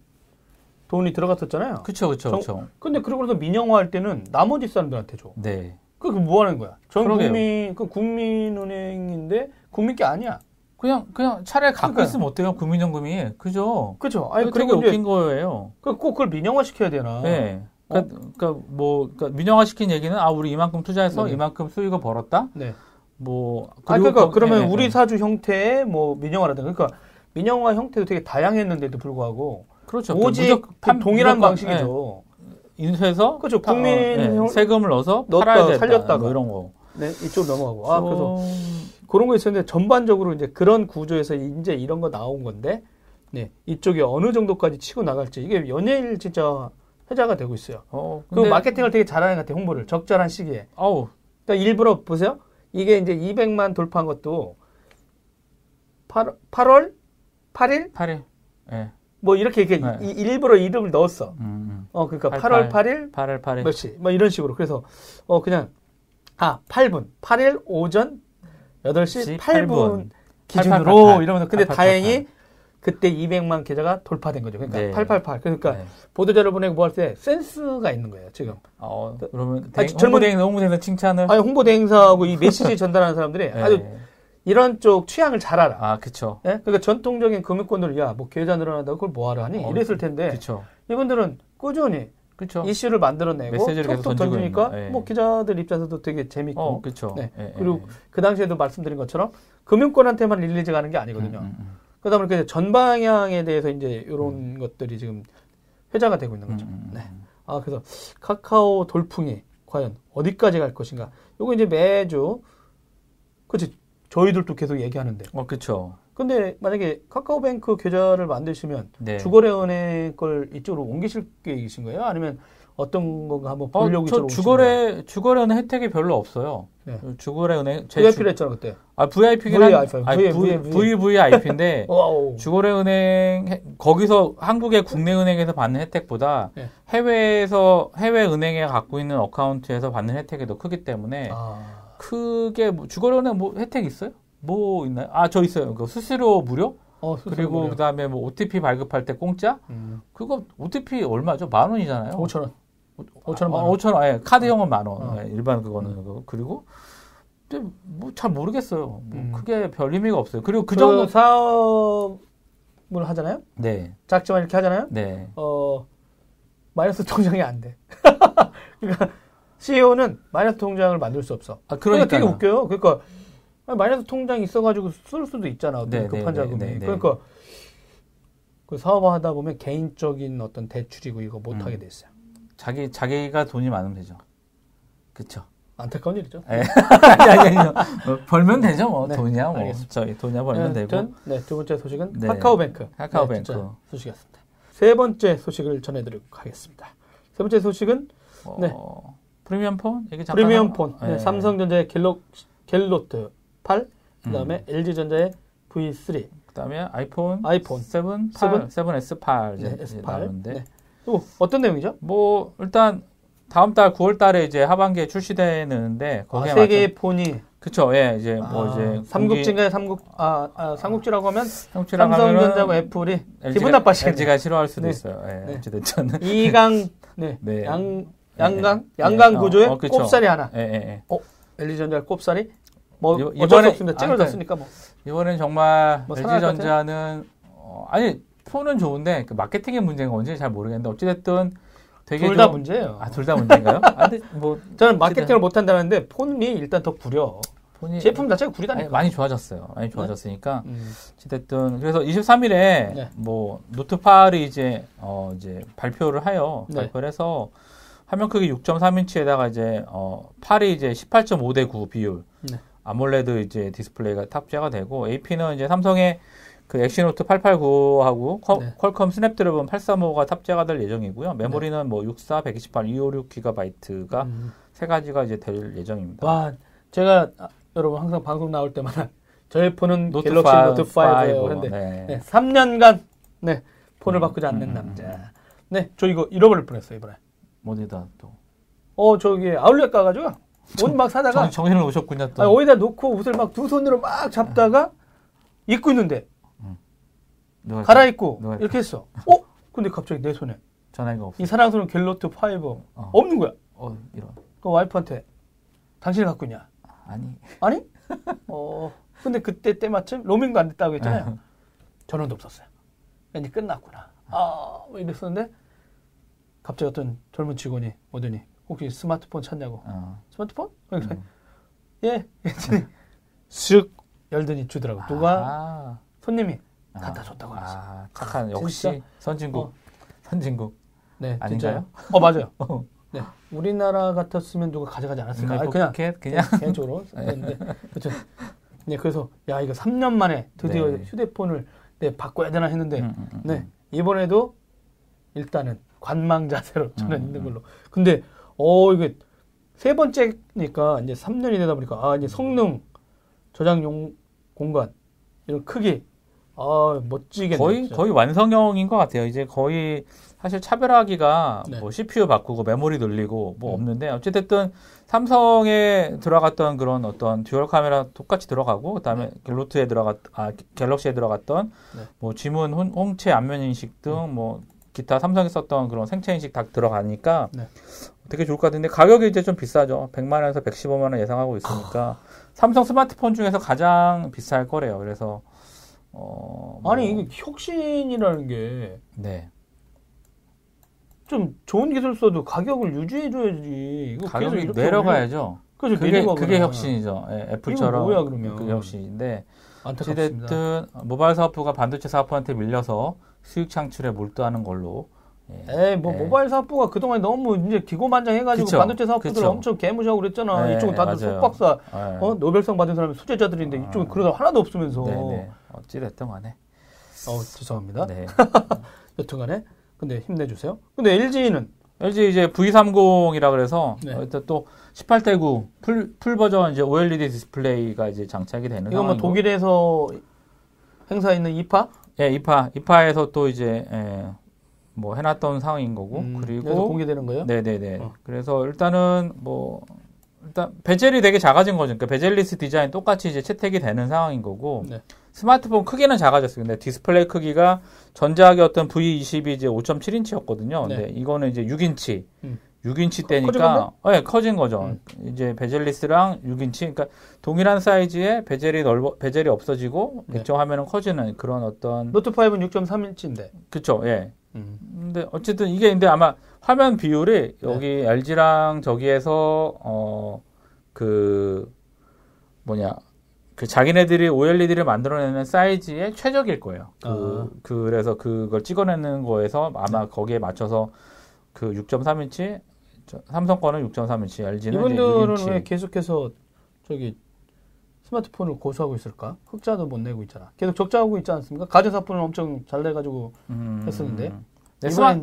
돈이 들어갔었잖아요. 정- 그쵸. 근데 그러고 나서 민영화할 때는 나머지 사람들한테 줘. 네. 그게 뭐 하는 거야? 전 그러게요. 국민, 그 국민은행인데 국민 게 아니야. 그냥 그냥 차라리 갖고 그러니까요. 있으면 어때요? 국민연금이 그죠? 그죠? 아니 이제 웃긴 거예요. 그꼭 그걸 민영화 시켜야 되나? 네. 어? 그러니까, 그러니까 뭐 그러니까 민영화 시킨 얘기는 아 우리 이만큼 투자해서 네네. 이만큼 수익을 벌었다. 네. 뭐 아, 그러니까 거- 그러면 네, 네, 우리 네. 사주 형태의 뭐 민영화라든가 그러니까 민영화 형태도 되게 다양했는데도 불구하고 그렇죠. 오직 판- 동일한 무조건, 방식이죠. 네, 인수해서 그렇죠. 파- 국민 네, 형- 세금을 넣어서 팔아야 된다. 살렸다가. 뭐 이런 거. 네, 이쪽으로 넘어가고. 아, 그래서 좀- 그런 거 있었는데 전반적으로 이제 그런 구조에서 이제 이런 거 나온 건데 네 이쪽이 어느 정도까지 치고 나갈지 이게 연예일 진짜 회자가 되고 있어요. 어, 그 마케팅을 되게 잘하는 것 같아요. 홍보를 적절한 시기에. 어우 그러니까 일부러 보세요. 이게 이제 200만 돌파한 것도 8, 8월 8일 팔일. 예. 뭐 이렇게 이렇게 네. 이- 일부러 이름을 넣었어. 음, 음. 어 그러니까 88. 8월 8일 팔일 팔일. 몇 시? 뭐 이런 식으로. 그래서 어 그냥 아 8분 8일 오전 8시 8분, 8분. 기준으로 8888. 이러면서 근데 8888. 다행히 그때 200만 계좌가 돌파된 거죠. 그러니까 네. 888. 그러니까 네. 보도자료 보내고 뭐 할 때 센스가 있는 거예요, 지금. 어, 그러면 아니, 대, 젊은- 홍보대행 홍보대행사 칭찬을. 아니 홍보대 행사하고 이 메시지 전달하는 사람들이 네. 아주 이런 쪽 취향을 잘 알아. 아, 그쵸. 예? 그러니까 전통적인 금융권들 야, 뭐 계좌 늘어난다고 그걸 뭐하러 하니? 어, 이랬을 텐데 그쵸. 이분들은 꾸준히 그쵸. 이슈를 만들어내고 톡톡 던지니까. 예. 뭐 기자들 입장에서도 되게 재밌고 어, 그쵸. 네. 예, 예, 그리고 예. 그 당시에도 말씀드린 것처럼 금융권한테만 release 가는 게 아니거든요. 음, 음, 음. 그러다 보니까 이제 전방향에 대해서 이제 이런 것들이 지금 회자가 되고 있는 거죠. 음, 음, 네. 음. 아 그래서 카카오 돌풍이 과연 어디까지 갈 것인가? 요거 이제 매주 그렇지 저희들도 계속 얘기하는데. 어, 그쵸. 근데 만약에 카카오뱅크 계좌를 만드시면 네. 주거래은행 걸 이쪽으로 옮기실 계획이신 거예요? 아니면 어떤 건가 한번 어, 보려고 저 거예요? 주거래, 주거래는 혜택이 별로 없어요. 네. 주거래은행, 제 VIP를 했잖아 그때. 아, VIP긴 한, VIP, V- V, VVIP인데. 주거래은행, 해- 거기서, 한국의 국내은행에서 받는 혜택보다, 네. 해외에서, 해외 은행에 갖고 있는 account에서 받는 혜택이 더 크기 때문에, 아, 크게, 뭐, 주거래은행 뭐 혜택 있어요? 뭐 있나요? 아, 저 있어요. 그 수수료 무료? 어, 수수료 그리고 무료. 그 다음에 뭐 OTP 발급할 때 공짜? 음, 그거 OTP 얼마죠? 만 원이잖아요. 5천 원. 5천 원. 아, 만 원. 5천 원. 예, 카드형은 만 원. 어. 예, 일반 그거는 그거. 그리고 근데 뭐 잘 모르겠어요. 뭐 음. 크게 별 의미가 없어요. 그리고 그 그 정도 사업을 하잖아요. 네. 작지만 이렇게 하잖아요. 네. 어 마이너스 통장이 안 돼. 그러니까 CEO는 마이너스 통장을 만들 수 없어. 아, 그러니까 되게 웃겨요. 그러니까 마이너스 통장이 있어가지고 쓸 수도 있잖아. 어떤 네, 급한 네, 자금이. 네, 네, 네. 그러니까 그 사업화하다 보면 개인적인 어떤 대출이고 이거 못 음. 하게 돼 있어요. 자기 자기가 돈이 많으면 되죠. 그쵸? 안타까운 일이죠. 예. 아니, 아니, 아니. 뭐, 벌면 되죠, 뭐. 네, 돈이야, 뭐. 알겠습니다. 저희 돈이야 벌면 되고. 아무튼, 네, 두 번째 소식은 네. 카카오뱅크. 카카오뱅크. 네, 진짜 소식이었습니다. 세 번째 소식을 전해드리도록 하겠습니다. 세 번째 소식은 어, 네. 프리미엄 폰? 잠깐 프리미엄 하- 폰. 네, 예. 삼성전자의 갤럭, 갤노트 8, 그 다음에 음. LG전자의 V3, 그 다음에 아이폰 아이폰 7, 8, 7? 7S8 이제 네, S8. 나오는데 네. 또 어떤 내용이죠? 뭐 일단 다음 달 9월 달에 이제 하반기에 출시되는데 아, 거기에 세 개의 폰이 그쵸 예 이제 뭐 아, 이제 삼국지인가요? 삼국 아, 아 삼국지라고 하면 삼국지라고 삼성전자고 애플이 LG 기분 가- 나빠지겠네. LG가 싫어할 수도 네. 있어요. 예, 네. 어찌됐든 이강 네, 네. 양 네, 양강 네. 양강 네, 어, 구조의 어, 그쵸. 꼽살이 하나. 예, 예, 예. LG전자 꼽살이 뭐 요- 어쩔 수 이번에- 없습니다. 아, 찌그러졌으니까 뭐. 이번엔 정말 뭐 LG전자는 어, 아니 폰은 좋은데 그 마케팅의 문제가 뭔지 잘 모르겠는데 어찌됐든 되게 둘다 좀- 문제예요. 아, 둘 다 문제인가요? 아, 근데 뭐 저는 마케팅을 못 한다는데 폰이 일단 더 구려. 폰이 제품 자체가 구리다니까. 많이 좋아졌어요. 많이 좋아졌으니까 음. 어쨌든 그래서 23일에 네. 뭐 노트 8이 이제 어 이제 발표를 하여 네. 발표를 해서 화면 크기 6.3인치에다가 이제 어 8이 이제 18.5 대 9 비율 네. AMOLED 이제 디스플레이가 탑재가 되고 AP는 이제 삼성의 그 엑시노스 889하고 네. 퀄컴 스냅드래곤 835가 탑재가 될 예정이고요. 메모리는 뭐 64, 128, 256GB가 음. 세 가지가 이제 될 예정입니다. 와, 제가 아, 여러분 항상 방송 나올 때마다 저의 폰은 노트 갤럭시 파- 노트 5예요. five. 그런데 네. 네, 3년간 네, 폰을 음, 바꾸지 않는 음, 남자. 네, 저 이거 잃어버릴 뻔했어요 이번에. 어디다 또 어, 저기 아울렛 가가지고 옷 막 사다가 정, 정신을 놓으셨군요 또. 아, 어디다 놓고 옷을 막 두 손으로 막 잡다가 입고 있는데 누가 갈아입고 누가 이렇게 했어. 어? 근데 갑자기 내 손에 전화가 없어. 이 사랑스러운 갤로트 5 없는 거야. 어 이런. 그 와이프한테 당신이 갖고 있냐? 아니. 아니? 어. 근데 그때 때마침 로밍도 안 됐다고 했잖아요. 전원도 없었어요. 이제 끝났구나. 아, 뭐 이랬었는데 갑자기 어떤 젊은 직원이 오더니 혹시 스마트폰 찾냐고. 어. 스마트폰? 그래. 음. 예. 쓱 열더니 주더라고. 누가 아. 손님이 아. 갖다 줬다고 그랬어. 아, 착한 역시? 선진국. 어. 선진국. 네, 아닌가요? 진짜요? 어, 맞아요. 어. 네. 우리나라 같았으면 누가 가져가지 않았을까? 아니, 뭐 그냥 포켓 그냥 개인적으로 했는데 그렇죠. 네, 그래서 야 이거 3년 만에 드디어 네. 휴대폰을 네, 바꿔야 되나 했는데 음, 음, 음, 네 음. 이번에도 일단은 관망 자세로 저는 음, 있는 음. 걸로. 근데 어 이게 세 번째니까 이제 3년이 되다 보니까 아 이제 성능 저장 용 공간 이런 크기 아 멋지게 거의 거의 완성형인 것 같아요. 이제 거의 사실 차별하기가 네. 뭐 CPU 바꾸고 메모리 늘리고 뭐 음. 없는데 어찌됐든 삼성에 들어갔던 그런 어떤 dual 카메라 똑같이 들어가고 그다음에 갤로트에 들어갔 아 갤럭시에 들어갔던 네. 뭐 지문 홍- 홍채 안면 인식 등뭐 기타 삼성이 썼던 그런 생체 인식 다 들어가니까 네. 되게 좋을 것 같은데 가격이 이제 좀 비싸죠. 100만 원에서 115만 원 예상하고 있으니까 삼성 스마트폰 중에서 가장 비쌀 거래요. 그래서 어 뭐- 아니 이게 혁신이라는 게좀 네. 좋은 기술 써도 가격을 유지해 줘야지. 이거 계속 가격이 내려가야죠. 그게. 그게 혁신이죠. 예, 애플처럼 뭐야, 그러면? 그게 혁신인데 안타깝습니다. 어찌됐든 모바일 사업부가 반도체 사업부한테 밀려서 수익 창출에 몰두하는 걸로 예. 에이, 뭐, 예. 모바일 사업부가 그동안 너무 이제 기고만장해가지고 그쵸, 반도체 사업부들. 엄청 개무시하고 그랬잖아. 네, 이쪽은 다들 맞아요. 석박사, 예. 어? 노벨상 받은 사람이 수제자들인데 이쪽은 아. 그러다 하나도 없으면서. 네네. 어찌됐든 간에. 어, 죄송합니다. 네. 여튼 간에. 근데 힘내주세요. 근데 LG는 LG 이제 V30이라 그래서 네. 어, 일단 또 18대 9 full, full 버전 이제 OLED 디스플레이가 이제 장착이 되는 이건 뭐. 독일에서 행사 있는 IFA? 예, IFA IFA에서 또 이제 예, 뭐 해놨던 상황인 거고 음, 그리고 공개되는 거예요? 네네네. 어. 그래서 일단은 뭐 일단 bezel이 되게 작아진 거죠. 그러니까 bezel-less 디자인 똑같이 이제 채택이 되는 상황인 거고 네. 스마트폰 크기는 작아졌어요. 근데 디스플레이 크기가 전작의 어떤 V20이 이제 5.7인치였거든요. 근데 네. 이거는 이제 6인치. 음. 6인치 커진 때니까 네, 커진 거죠. 음. 이제 bezel-less랑 6인치 그러니까 동일한 사이즈에 bezel이 넓어 bezel이 없어지고 네. 액정 화면은 커지는 그런 어떤 노트 5는 6.3인치인데. 그쵸 예. 음. 근데 어쨌든 이게 근데 아마 화면 비율이 여기 LG랑 저기에서 어 그 뭐냐 그 자기네들이 OLED를 만들어내는 사이즈의 최적일 거예요. 그, 아. 그래서 그걸 찍어내는 거에서 아마 거기에 맞춰서 그 6.3인치 삼성 거는 6.3인치, LG는 이분들은 6인치. 왜 계속해서 저기 스마트폰을 고수하고 있을까? 흑자도 못 내고 있잖아. 계속 적자하고 있지 않습니까? 가전사폰은 엄청 잘 내가지고 음, 했었는데. 네, 스마,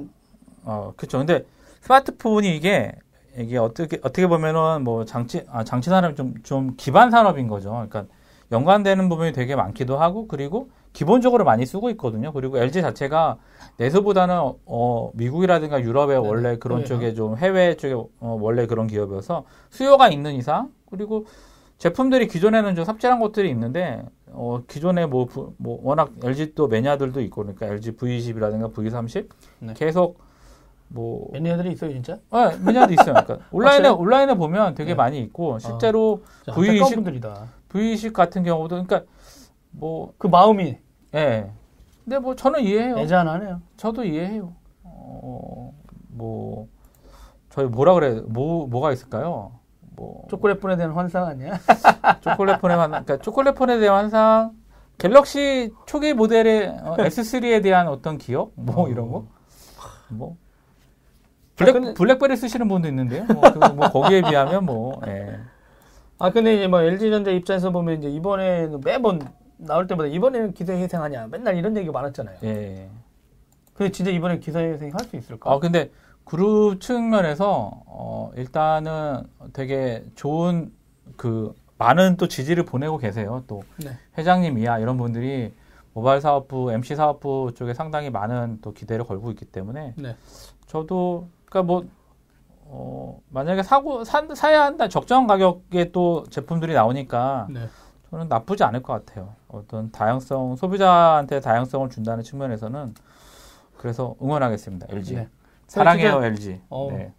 어, 그쵸. 근데 스마트폰이 이게 이게 어떻게 어떻게 보면은 뭐 장치 아, 장치 산업이 좀 좀 기반 산업인 거죠. 그러니까 연관되는 부분이 되게 많기도 하고 그리고 기본적으로 많이 쓰고 있거든요. 그리고 LG 자체가 내수보다는 어, 어, 미국이라든가 유럽의 네네. 원래 그런 해외죠. 쪽에 좀 해외 쪽에 어, 원래 그런 기업이어서 수요가 있는 이상 그리고 제품들이 기존에는 좀 삽질한 것들이 있는데 어, 기존에 뭐, 부- 뭐 워낙 LG 또 매니아들도 있고 그러니까 LG V20이라든가 V30 네. 계속 뭐 매니아들이 있어요, 진짜? 어, 매니아도 있어요. 그러니까 온라인에 확실히? 온라인에 보면 되게 네. 많이 있고 실제로 자, V20 안타까운 분들이다. V20 같은 경우도 그러니까 뭐 그 마음이 예. 근데 뭐 저는 이해해요. 애잔하네요. 저도 이해해요. 어, 뭐 저희 뭐라 그래? 뭐 뭐가 있을까요? 뭐 초콜릿분에 대한 환상 아니야? 초콜릿 폰에 환 그러니까 초콜릿 폰에 대한 환상 갤럭시 초기 모델의 어, S3에 대한 어떤 기억 뭐 어. 이런 거. 뭐 아, 블랙 근데- 블랙베리 쓰시는 분도 있는데요. 뭐, 그, 뭐 거기에 비하면 뭐 예. 아, 근데 이제 뭐 LG전자 입장에서 보면 이제 이번에는 매번 나올 때마다 이번에는 기사회생 하냐. 맨날 이런 얘기가 많았잖아요. 예. 근데 진짜 이번에 기사회생 할 수 있을까? 아 근데 그룹 측면에서 어 일단은 되게 좋은 그 많은 또 지지를 보내고 계세요. 또 네. 회장님 이하 이런 분들이 모바일 사업부, MC 사업부 쪽에 상당히 많은 또 기대를 걸고 있기 때문에 네. 저도 그러니까 뭐 어, 만약에 사고 사, 사야 한다 적정한 가격에 또 제품들이 나오니까 네. 저는 나쁘지 않을 것 같아요. 어떤 다양성 소비자한테 다양성을 준다는 측면에서는 그래서 응원하겠습니다. LG 네. 사랑해요 진짜- LG. 어. 네.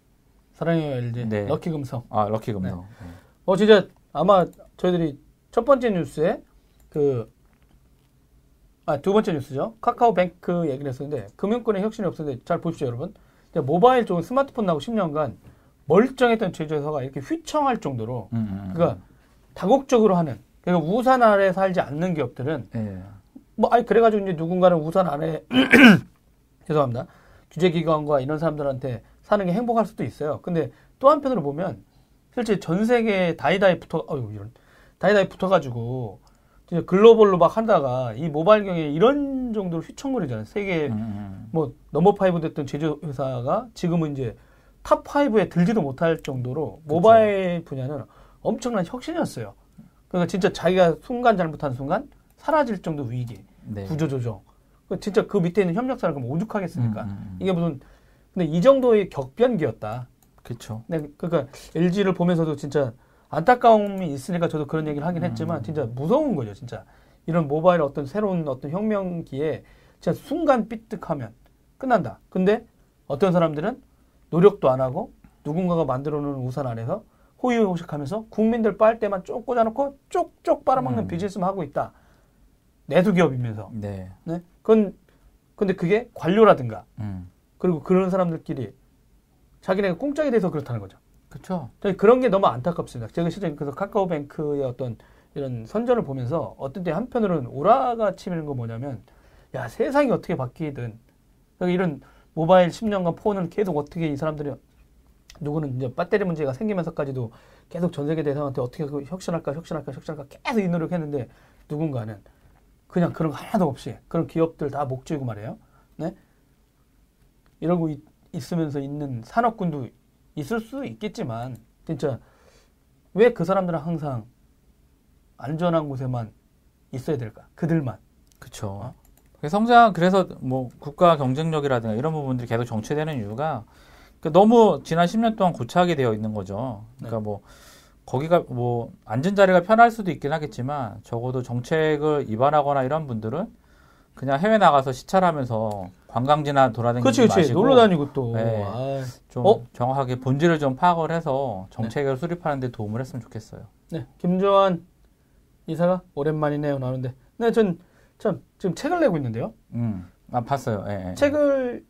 사랑해요 LG. 네. 럭키 금성. 아 럭키 금성. 네. 어 진짜 아마 저희들이 첫 번째 뉴스에 그 아, 두 번째 뉴스죠. 카카오뱅크 얘기를 했었는데 금융권에 혁신이 없었는데 잘 보십시오, 여러분. 이제 모바일 쪽은 스마트폰 나오고 10년간 멀쩡했던 제조회사가 이렇게 휘청할 정도로 음, 음, 음. 그러니까 다국적으로 하는 그러니까 우산 아래 살지 않는 기업들은 예. 뭐 아니 그래가지고 이제 누군가는 우산 아래 죄송합니다 규제기관과 이런 사람들한테 사는 게 행복할 수도 있어요. 근데 또 한편으로 보면 실제 전 세계 다이다이 붙어 어유 이런 다이다이 붙어가지고 글로벌로 막 하다가 이 모바일 경에 이런 정도로 휘청거리잖아요. 세계 음, 음. 뭐 number five 됐던 제조 회사가 지금은 이제 top five에 들지도 못할 정도로 모바일 분야는 엄청난 혁신이었어요. 그러니까 진짜 자기가 순간 잘못한 순간 사라질 정도 위기, 네. 구조 조정. 그 진짜 그 밑에 있는 협력사를 그럼 오죽하겠습니까? 음, 음, 음. 이게 무슨 근데 이 정도의 격변기였다. 그렇죠. 네, 그러니까 LG를 보면서도 진짜 안타까움이 있으니까 저도 그런 얘기를 하긴 했지만 진짜 무서운 거죠, 진짜. 이런 모바일 어떤 새로운 어떤 혁명기에 진짜 순간 삐뜩하면 끝난다. 근데 어떤 사람들은 노력도 안 하고 누군가가 만들어 놓은 우산 아래서 호의호식하면서 국민들 빨 때만 쪽 꽂아놓고 쪽쪽 빨아먹는 음. 비즈니스만 하고 있다. 내수 기업이면서. 네. 네? 그건 근데 그게 관료라든가 음. 그리고 그런 사람들끼리 자기네가 공짜게 돼서 그렇다는 거죠. 그렇죠. 그런 게 너무 안타깝습니다. 제가 실제 그래서 카카오뱅크의 어떤 이런 선전을 보면서 어떤 때 한편으로는 오라가 치미는 거 뭐냐면 야 세상이 어떻게 바뀌든 그러니까 이런 모바일 10년간 폰을 계속 어떻게 이 사람들이 누구는 이제 배터리 문제가 생기면서까지도 계속 전 세계 대상한테 어떻게 그 혁신할까 혁신할까 혁신할까 계속 이 노력했는데 누군가는 그냥 그런 거 하나도 없이 그런 기업들 다 목줄고 말이에요. 네? 이러고 있, 있으면서 있는 산업군도 있을 수 있겠지만 진짜 왜 그 사람들은 항상 안전한 곳에만 있어야 될까? 그들만. 그렇죠. 성장 그래서 뭐 국가 경쟁력이라든가 이런 부분들이 계속 정체되는 이유가 그 너무 지난 10년 동안 고착이 되어 있는 거죠. 그러니까 뭐 거기가 뭐 앉은 자리가 편할 수도 있긴 하겠지만 적어도 정책을 위반하거나 이런 분들은 그냥 해외 나가서 시찰하면서 관광지나 돌아다니지 그렇지, 그렇지. 마시고 놀러 다니고 또. 네. 좀 어? 정확하게 본질을 좀 파악을 해서 정책을 수립하는 데 도움을 했으면 좋겠어요. 네, 김조한 이사가 오랜만이네요 나오는데. 네, 전 참 지금 책을 내고 있는데요. 음. 아, 봤어요. 예, 예. 책을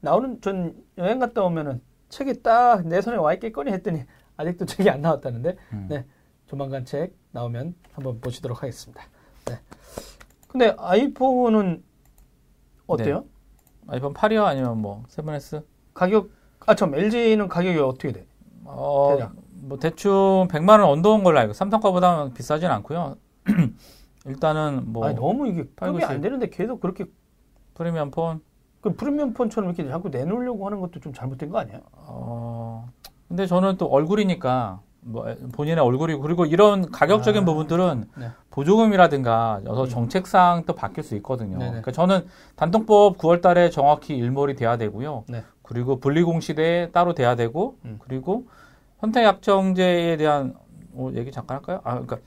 나오는 전 여행 갔다 오면은 책이 딱 내 손에 와 있겠거니 했더니 아직도 책이 안 나왔다는데. 음. 네. 조만간 책 나오면 한번 보시도록 하겠습니다. 네. 근데 아이폰은 어때요? 아이폰 8이요? 아니면 뭐 7S? 가격 아 참 LG는 가격이 어떻게 돼? 어, 대략. 뭐 대충 100만 원 언더인 걸로 알고 삼성 거보다 비싸진 않고요. 일단은 뭐 아니 너무 이게 팔고 급이 안. 되는데 계속 그렇게 프리미엄 폰 그 프리미엄 폰처럼 이렇게 자꾸 내놓으려고 하는 것도 좀 잘못된 거 아니야? 어, 근데 저는 또 얼굴이니까 뭐 본인의 얼굴이고 그리고 이런 가격적인 아, 부분들은 네. 보조금이라든가 여러 음. 정책상 또 바뀔 수 있거든요. 네네. 그러니까 저는 단통법 9월달에 정확히 일몰이 돼야 되고요. 네. 그리고 분리공시대 따로 돼야 되고 음. 그리고 선택약정제에 대한 어, 얘기 잠깐 할까요? 아, 그러니까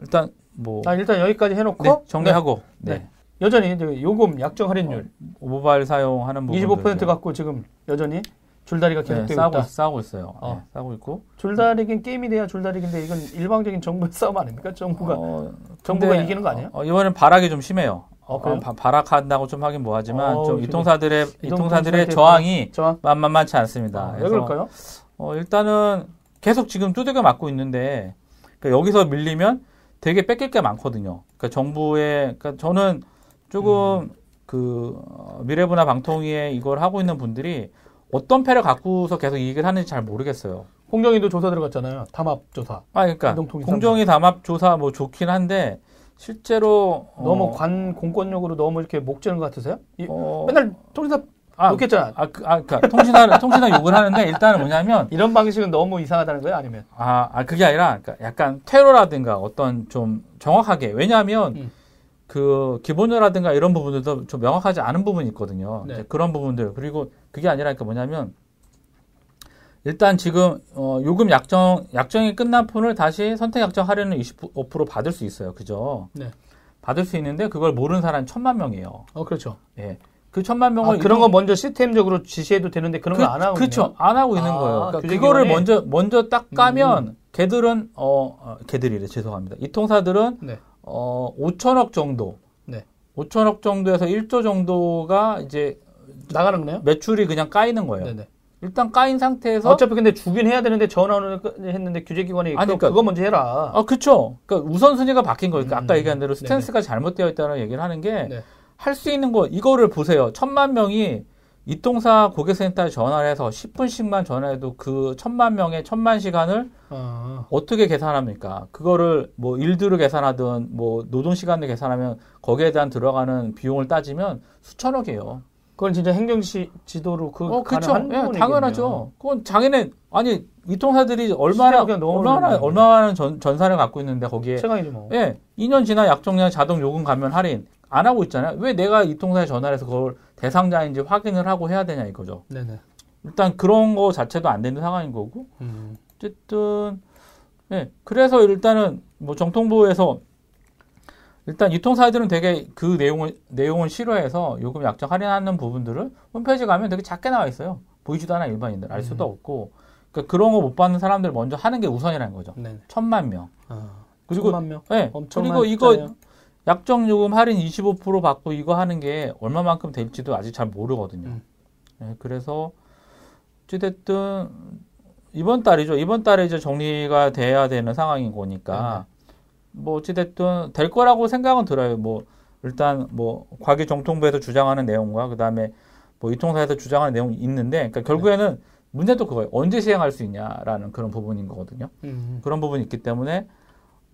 일단 뭐 아 일단 여기까지 해놓고 네, 정리하고 네. 네. 여전히 이제 요금 약정 할인율 모바일 사용하는 부분 25% 갖고 지금 여전히 줄다리가 계속 네, 싸우고 있다. 싸우고 있어요. 어. 네, 싸우고 있고 줄다리긴 게임이 돼야 줄다리긴데 이건 일방적인 정부의 싸움 아닙니까? 정부가 어, 정부가 근데, 이기는 거 아니에요? 어, 이번엔 발악이 좀 심해요. 어, 그래요? 바, 발악한다고 좀 하긴 뭐하지만 어, 좀 지금 이통사들의 저항이 저항? 만- 만만치 않습니다. 아, 왜 그럴까요? 어, 일단은 계속 지금 두들겨 맞고 있는데 그러니까 여기서 밀리면 되게 뺏길 게 많거든요. 그러니까 정부의 그러니까 저는 조금 음. 그 어, 미래부나 방통위에 이걸 하고 있는 분들이 어떤 패를 갖고서 계속 이 얘기를 하는지 잘 모르겠어요. 공정위도 조사 들어갔잖아요. 담합 조사. 아, 그러니까 공정위 담합 조사 뭐 좋긴 한데 실제로 어, 너무 관 공권력으로 너무 이렇게 목재는 것 같으세요? 이- 어, 맨날 통신사 아, 놓겠잖아. 아, 그, 아, 그니까, 통신사, 통신사 욕을 하는데, 일단은 뭐냐면, 이런 방식은 너무 이상하다는 거예요? 아니면? 아, 아, 그게 아니라, 그러니까 약간 테러라든가 어떤 좀 정확하게, 왜냐하면, 음. 그, 기본료라든가 이런 부분들도 좀 명확하지 않은 부분이 있거든요. 네. 그런 부분들. 그리고 그게 아니라, 그러니까 뭐냐면, 일단 지금, 어, 요금 약정, 약정이 끝난 폰을 다시 선택 약정 할인을 25% 받을 수 있어요. 그죠? 네. 받을 수 있는데, 그걸 모르는 사람이 천만 명이에요. 어, 그렇죠. 예. 그 천만 아, 명을 그런 이동- 거 먼저 시스템적으로 지시해도 되는데 그런 거안 하고 그렇죠. 안 하고 있는 아, 거예요. 그러니까 그거를 먼저 먼저 딱 까면 음. 걔들은 어, 어 걔들이래 죄송합니다. 이 통사들은 네. 어 5천억 정도. 네. 5천억 정도에서 1조 정도가 이제 나가는 거네요? 매출이 그냥 까이는 거예요. 네네. 일단 까인 상태에서 어차피 근데 주긴 해야 되는데 전화를 했는데 규제기관이 아니, 그거, 그러니까- 그거 먼저 해라. 아, 그쵸. 그러니까 우선순위가 바뀐 거니까 음. 아까 얘기한 대로 스탠스가 잘못되어 있다는 얘기를 하는 게 네. 할수 있는 거 이거를 보세요. 천만 명이 이통사 고객센터에 전화를 해서 10분씩만 전화해도 그 천만 명의 천만 시간을 아, 어떻게 계산합니까? 그거를 뭐 일들을 계산하든 뭐 노동 시간을 계산하면 거기에 대한 들어가는 비용을 따지면 수천억이에요. 그건 진짜 행정시 지도로 그 어, 그렇죠. 예. 당연하죠. 그건 장인의 아니 이통사들이 얼마나 얼마나. 얼마나 전, 전사를 갖고 있는데 거기에 최강이지 뭐. 예, 2년 지나 약정량 자동 요금 감면 할인 안 하고 있잖아요. 왜 내가 이 통사에 전화를 해서 그걸 대상자인지 확인을 하고 해야 되냐 이거죠. 네네. 일단 그런 거 자체도 안 되는 상황인 거고. 음. 어쨌든 예, 그래서 일단은 뭐 정통부에서 일단 유통사들은 되게 그 내용을 내용을 싫어해서 요금 약정 할인하는 부분들을 홈페이지 가면 되게 작게 나와 있어요. 보이지도 않아 일반인들 알 수도 음. 없고 그러니까 그런 거 못 받는 사람들 먼저 하는 게 우선이라는 거죠. 네네. 천만 명. 아, 그리고 천만 명. 예. 엄청난 그리고 이거. 약정 요금 할인 25% 받고 이거 하는 게 얼마만큼 될지도 아직 잘 모르거든요. 음. 예, 그래서 어찌됐든 이번 달이죠. 이번 달에 이제 정리가 돼야 되는 상황인 거니까 뭐 어찌됐든 될 거라고 생각은 들어요. 뭐 일단 뭐 과기 정통부에서 주장하는 내용과 그 다음에 뭐 이통사에서 주장하는 내용이 있는데, 그러니까 결국에는 문제도 그거예요. 언제 시행할 수 있냐라는 그런 부분인 거거든요. 음. 그런 부분이 있기 때문에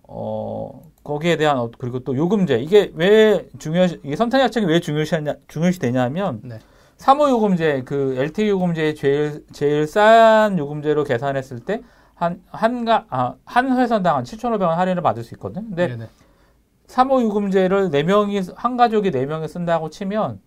어 거기에 대한 어, 그리고 또 요금제 이게 왜 중요시 이게 선택 약정이 왜 중요시하냐 중요시 되냐면 네. 사무 요금제 그 LTE 요금제의 제일 제일 싼 요금제로 계산했을 때 한 한가 아, 한 회선당 한 7,500원 할인을 받을 수 있거든요. 근데 네네. 사무 요금제를 네 명이 한 가족이 네 명이 쓴다고 치면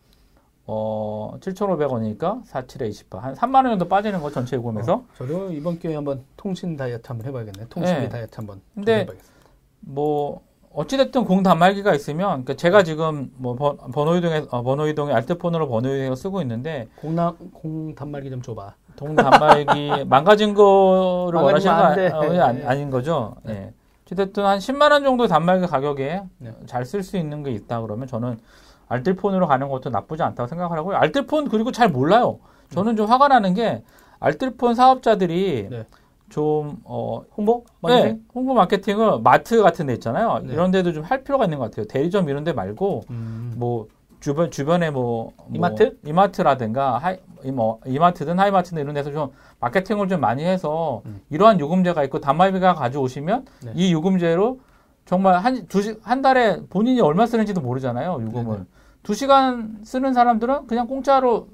어 7,500원이니까 47에 28. 한 3만 원 정도 빠지는 거 전체 요금에서. 어, 저도 이번 기회에 한번 통신 다이어트 한번 해 봐야겠네. 통신비 네. 다이어트 한번 근데 해봐야겠습니다. 뭐 어찌됐든 공 단말기가 있으면 그러니까 제가 지금 뭐 번, 번호 이동에 어, 번호 이동에 알트폰으로 번호 이동을 쓰고 있는데 공나 공 단말기 좀 줘봐. 동 단말기 망가진 거를 원하시는 거. 아, 아, 아니- 아닌 거죠. 예. 어찌됐든 한 10만 원 정도 단말기 가격에 네. 잘쓸 수 있는 게 있다 그러면 저는 알뜰폰으로 가는 것도 나쁘지 않다고 생각을 하고요. 알뜰폰 그리고 잘 몰라요. 저는 좀 화가 나는 게 알뜰폰 사업자들이 네. 좀 어, 홍보? 네, 마케팅? 홍보 마케팅을 마트 같은 데 있잖아요. 네. 이런 데도 좀 할 필요가 있는 것 같아요. 대리점 이런 데 말고 음. 뭐 주변 주변에 뭐, 뭐 이마트? 이마트라든가 하이 이뭐 이마트든 하이마트든 이런 데서 좀 마케팅을 좀 많이 해서 음. 이러한 요금제가 있고 단말비가 가져오시면 네. 이 요금제로 정말 한두시한 달에 본인이 얼마 쓰는지도 모르잖아요. 요금을 네네. 두 시간 쓰는 사람들은 그냥 공짜로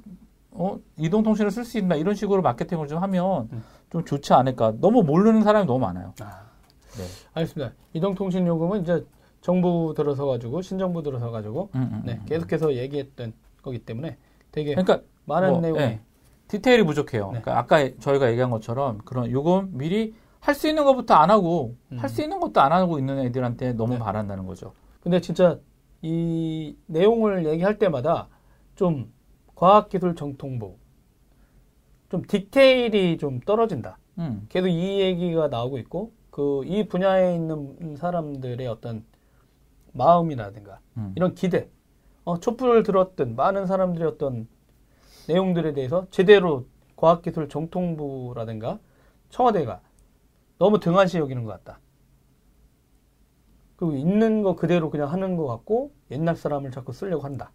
어, 이동통신을 쓸 수 있나 이런 식으로 마케팅을 좀 하면 음. 좀 좋지 않을까. 너무 모르는 사람이 너무 많아요. 아, 네. 알겠습니다. 이동통신 요금은 이제 정부 들어서 가지고 신정부 들어서 가지고 음, 음, 네, 음. 계속해서 얘기했던 거기 때문에 되게 그러니까 많은 뭐, 내용이 예. 디테일이 부족해요. 네. 그러니까 아까 저희가 얘기한 것처럼 그런 요금 미리 할 수 있는 것부터 안 하고 음. 할수 있는 것도 안 하고 있는 애들한테 너무 네. 바란다는 거죠. 근데 진짜 이 내용을 얘기할 때마다 좀 과학기술 정통부 좀 디테일이 좀 떨어진다. 음. 계속 이 얘기가 나오고 있고 그 이 분야에 있는 사람들의 어떤 마음이라든가 음. 이런 기대, 어, 촛불을 들었던 많은 사람들의 어떤 내용들에 대해서 제대로 과학기술 정통부라든가 청와대가 너무 등한시 여기는 것 같다. 그리고 있는 거 그대로 그냥 하는 것 같고 옛날 사람을 자꾸 쓰려고 한다.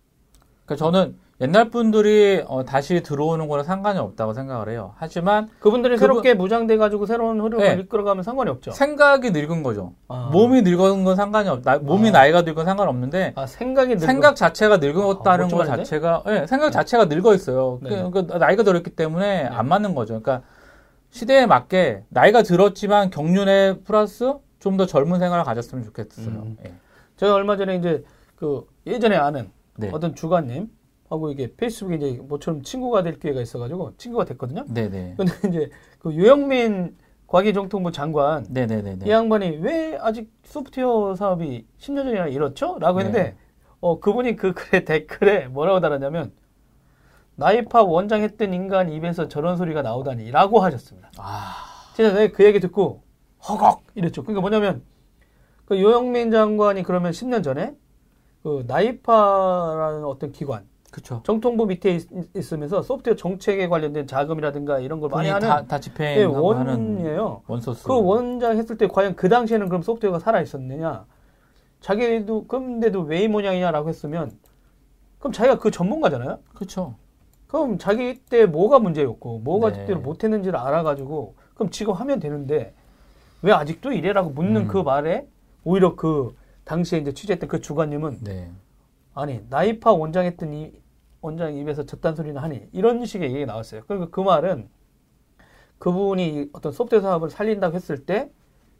그러니까 저는 옛날 분들이 어, 다시 들어오는 거는 상관이 없다고 생각을 해요. 하지만 그분들이 그분- 새롭게 무장돼 가지고 새로운 흐름을 네. 이끌어가면 상관이 없죠. 생각이 늙은 거죠. 아. 몸이 늙은 건 상관이 없. 나, 몸이 아. 나이가 늙은 상관없는데 아 생각이 늙어. 생각 자체가 늙었다는 아, 것? 자체가 예, 생각 자체가 늙어 있어요. 네. 그, 그 나이가 들었기 때문에 안 맞는 거죠. 그러니까 시대에 맞게 나이가 들었지만 경륜에 플러스 좀 더 젊은 생활을 가졌으면 좋겠어요. 음. 예. 제가 얼마 전에 이제 그 예전에 아는 네. 어떤 주관님 하고 이게 페이스북에 이제 모처럼 친구가 될 기회가 있어가지고 친구가 됐거든요. 네네. 근데 이제 그 유영민 과기정통부 장관 네네네네. 이 양반이 왜 아직 소프트웨어 사업이 10년 전이나 이렇죠? 라고 했는데 네. 어 그분이 그 글에 댓글에 뭐라고 달았냐면 나이파 원장 했던 인간 입에서 저런 소리가 나오다니라고 하셨습니다. 아, 진짜 내가 그 얘기 듣고 허걱 이랬죠. 그러니까 뭐냐면 그 유영민 장관이 그러면 10년 전에 그 나이파라는 어떤 기관 그쵸. 정통부 밑에 있, 으면서 소프트웨어 정책에 관련된 자금이라든가 이런 걸 많이 하는 다, 다 예, 집행하고 하는 원이에요. 원소스. 그 원장 했을 때 과연 그 당시에는 그럼 소프트웨어가 살아 있었느냐? 자기도 근데도 왜 이 모양이냐라고 했으면 그럼 자기가 그 전문가잖아요. 그쵸. 그럼 자기 때 뭐가 문제였고 뭐가 네. 제대로 못했는지를 알아가지고 그럼 지금 하면 되는데 왜 아직도 이래라고 묻는 음. 그 말에 오히려 그 당시에 이제 취재했던 그 주관님은 네. 아니 나이파 원장 했던 이 원장 입에서 저딴 소리는 하니 이런 식의 얘기가 나왔어요. 그러니까 그 말은 그분이 어떤 소프트웨어 사업을 살린다고 했을 때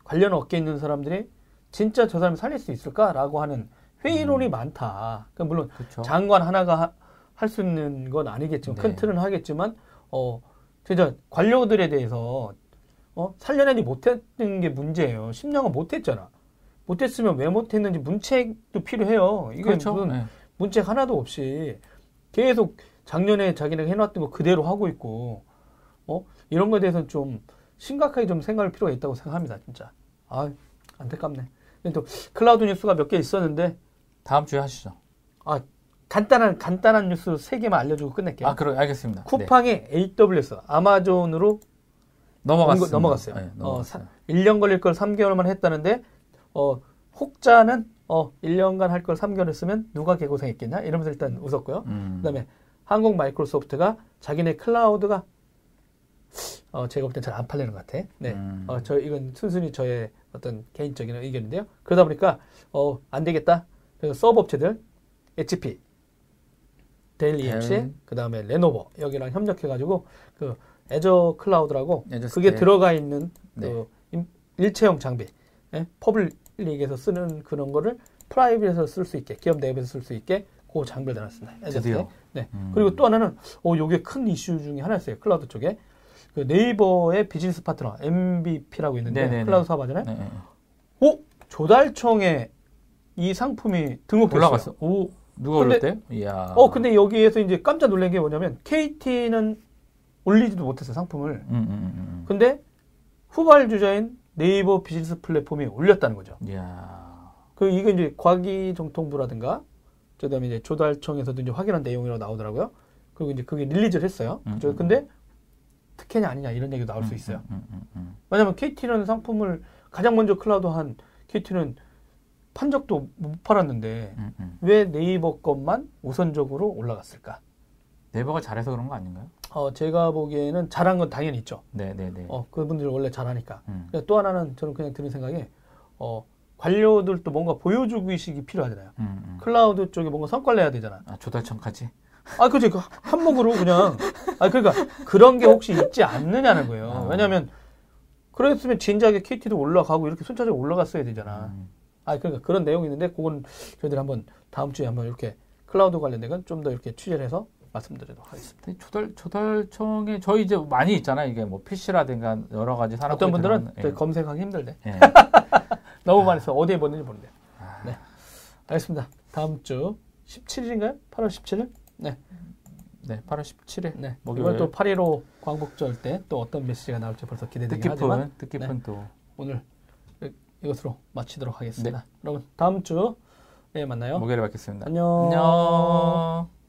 관련 업계에 있는 사람들이 진짜 저 사람을 살릴 수 있을까라고 하는 회의론이 많다. 그러니까 물론 그쵸. 장관 하나가 할 수 있는 건 아니겠지만 네. 큰 틀은 하겠지만 어 진짜 관료들에 대해서 어 살려내지 못했던 게 문제예요. 10년간 못했잖아. 못했으면 왜 못했는지 문책도 필요해요. 이게 그렇죠. 무슨 네. 문책 하나도 없이 계속 작년에 자기네가 해놨던 거 그대로 하고 있고 어 이런 거에 대해서는 좀 심각하게 좀 생각할 필요가 있다고 생각합니다. 진짜. 아 안타깝네. 근데 또 클라우드 뉴스가 몇 개 있었는데 다음 주에 하시죠. 아 간단한 간단한 뉴스 세 개만 알려주고 끝낼게요. 아, 그럼 알겠습니다. 네. 쿠팡이 AWS 아마존으로 넘어갔습니다. 넘어갔어요. 네, 넘어갔어요. 어, 1년 걸릴 걸 3개월만 했다는데 어 혹자는 어 1년간 할 걸 3개월 했으면 누가 개고생했겠냐 이러면서 일단 웃었고요. 음. 그 다음에 한국 마이크로소프트가 자기네 클라우드가 어 제가 볼 땐 잘 안 팔리는 것 같아. 네. 음. 어 저 이건 순순히 저의 어떤 개인적인 의견인데요. 그러다 보니까 어 안 되겠다. 그래서 서버 업체들 HP 델 EMC, 델. 그 다음에 레노버 여기랑 협력해가지고 그 애저 클라우드라고 애저 그게. 들어가 있는 네. 그 임- 일체형 장비, 예? public에서 쓰는 그런 거를 private에서 쓸 수 있게 기업 내부에서 쓸 수 있게 그 장비를 내놨습니다. 드디어. 네. 음. 그리고 또 하나는 어 요게 큰 이슈 중에 하나였어요. 클라우드 쪽에 그 네이버의 비즈니스 파트너 NBP라고 있는데 네네네. 클라우드 사업 하잖아요. 네, 네. 오 조달청에 이 상품이 등록됐어요. 올라갔어. 오, 누가 올렸대? 이야. 어, 근데 여기에서 이제 깜짝 놀란 게 뭐냐면 KT는 올리지도 못했어요, 상품을. 음, 음, 음, 근데 후발 주자인 네이버 비즈니스 플랫폼이 올렸다는 거죠. 음. 이야. 그 이게 이제 과기 정통부라든가 그다음에 이제 조달청에서도 이제 확인한 내용이라고 나오더라고요. 그리고 이제 그게 릴리즈를 했어요. 음? 음. 근데 특혜냐 아니냐 이런 얘기도 나올 수 음, 있어요. 음, 음, 음. 왜냐하면 KT라는 상품을 가장 먼저 클라우드한 KT는 판 적도 못 팔았는데 음, 음. 왜 네이버 것만 우선적으로 올라갔을까? 네이버가 잘해서 그런 거 아닌가요? 어, 제가 보기에는 잘한 건 당연히 있죠. 네, 네, 네. 어, 그분들 원래 잘하니까. 음. 또 하나는 저는 그냥 드는 생각에 어, 관료들도 뭔가 보여주기 의식이 필요하잖아요. 음, 음. 클라우드 쪽에 뭔가 성과를 내야 되잖아. 아, 조달청까지. 아, 그지. 그 한목으로 그냥. 아, 그러니까 그런 게 혹시 있지 않느냐는 거예요. 아. 왜냐면 그랬으면 진작에 KT도 올라가고 이렇게 순차적으로 올라갔어야 되잖아. 음. 아, 그러니까 그런 내용이 있는데 그건 저희들이 한번 다음 주에 한번 이렇게 클라우드 관련된 건 좀 더 이렇게 취재를 해서 말씀드리도록 하겠습니다. 조달 조달청에 저희 이제 많이 있잖아요. 이게 뭐 PC라든가 여러 가지 산업 어떤 분들은 또 검색하기 힘들대. 예. 예. 너무 많이 써. 어디에 봤는지 모르는데. 아. 네. 알겠습니다. 다음 주 17일인가요? 8월 17일? 네. 네, 8월 17일. 네. 목요일. 또 8.15 광복절 때 또 어떤 메시지가 나올지 벌써 기대되긴 하지만 뜻깊은 뜻깊은 또 오늘 이- 이것으로 마치도록 하겠습니다. 여러분 다음 주에 만나요. 목요일에 뵙겠습니다. 안녕. 안녕.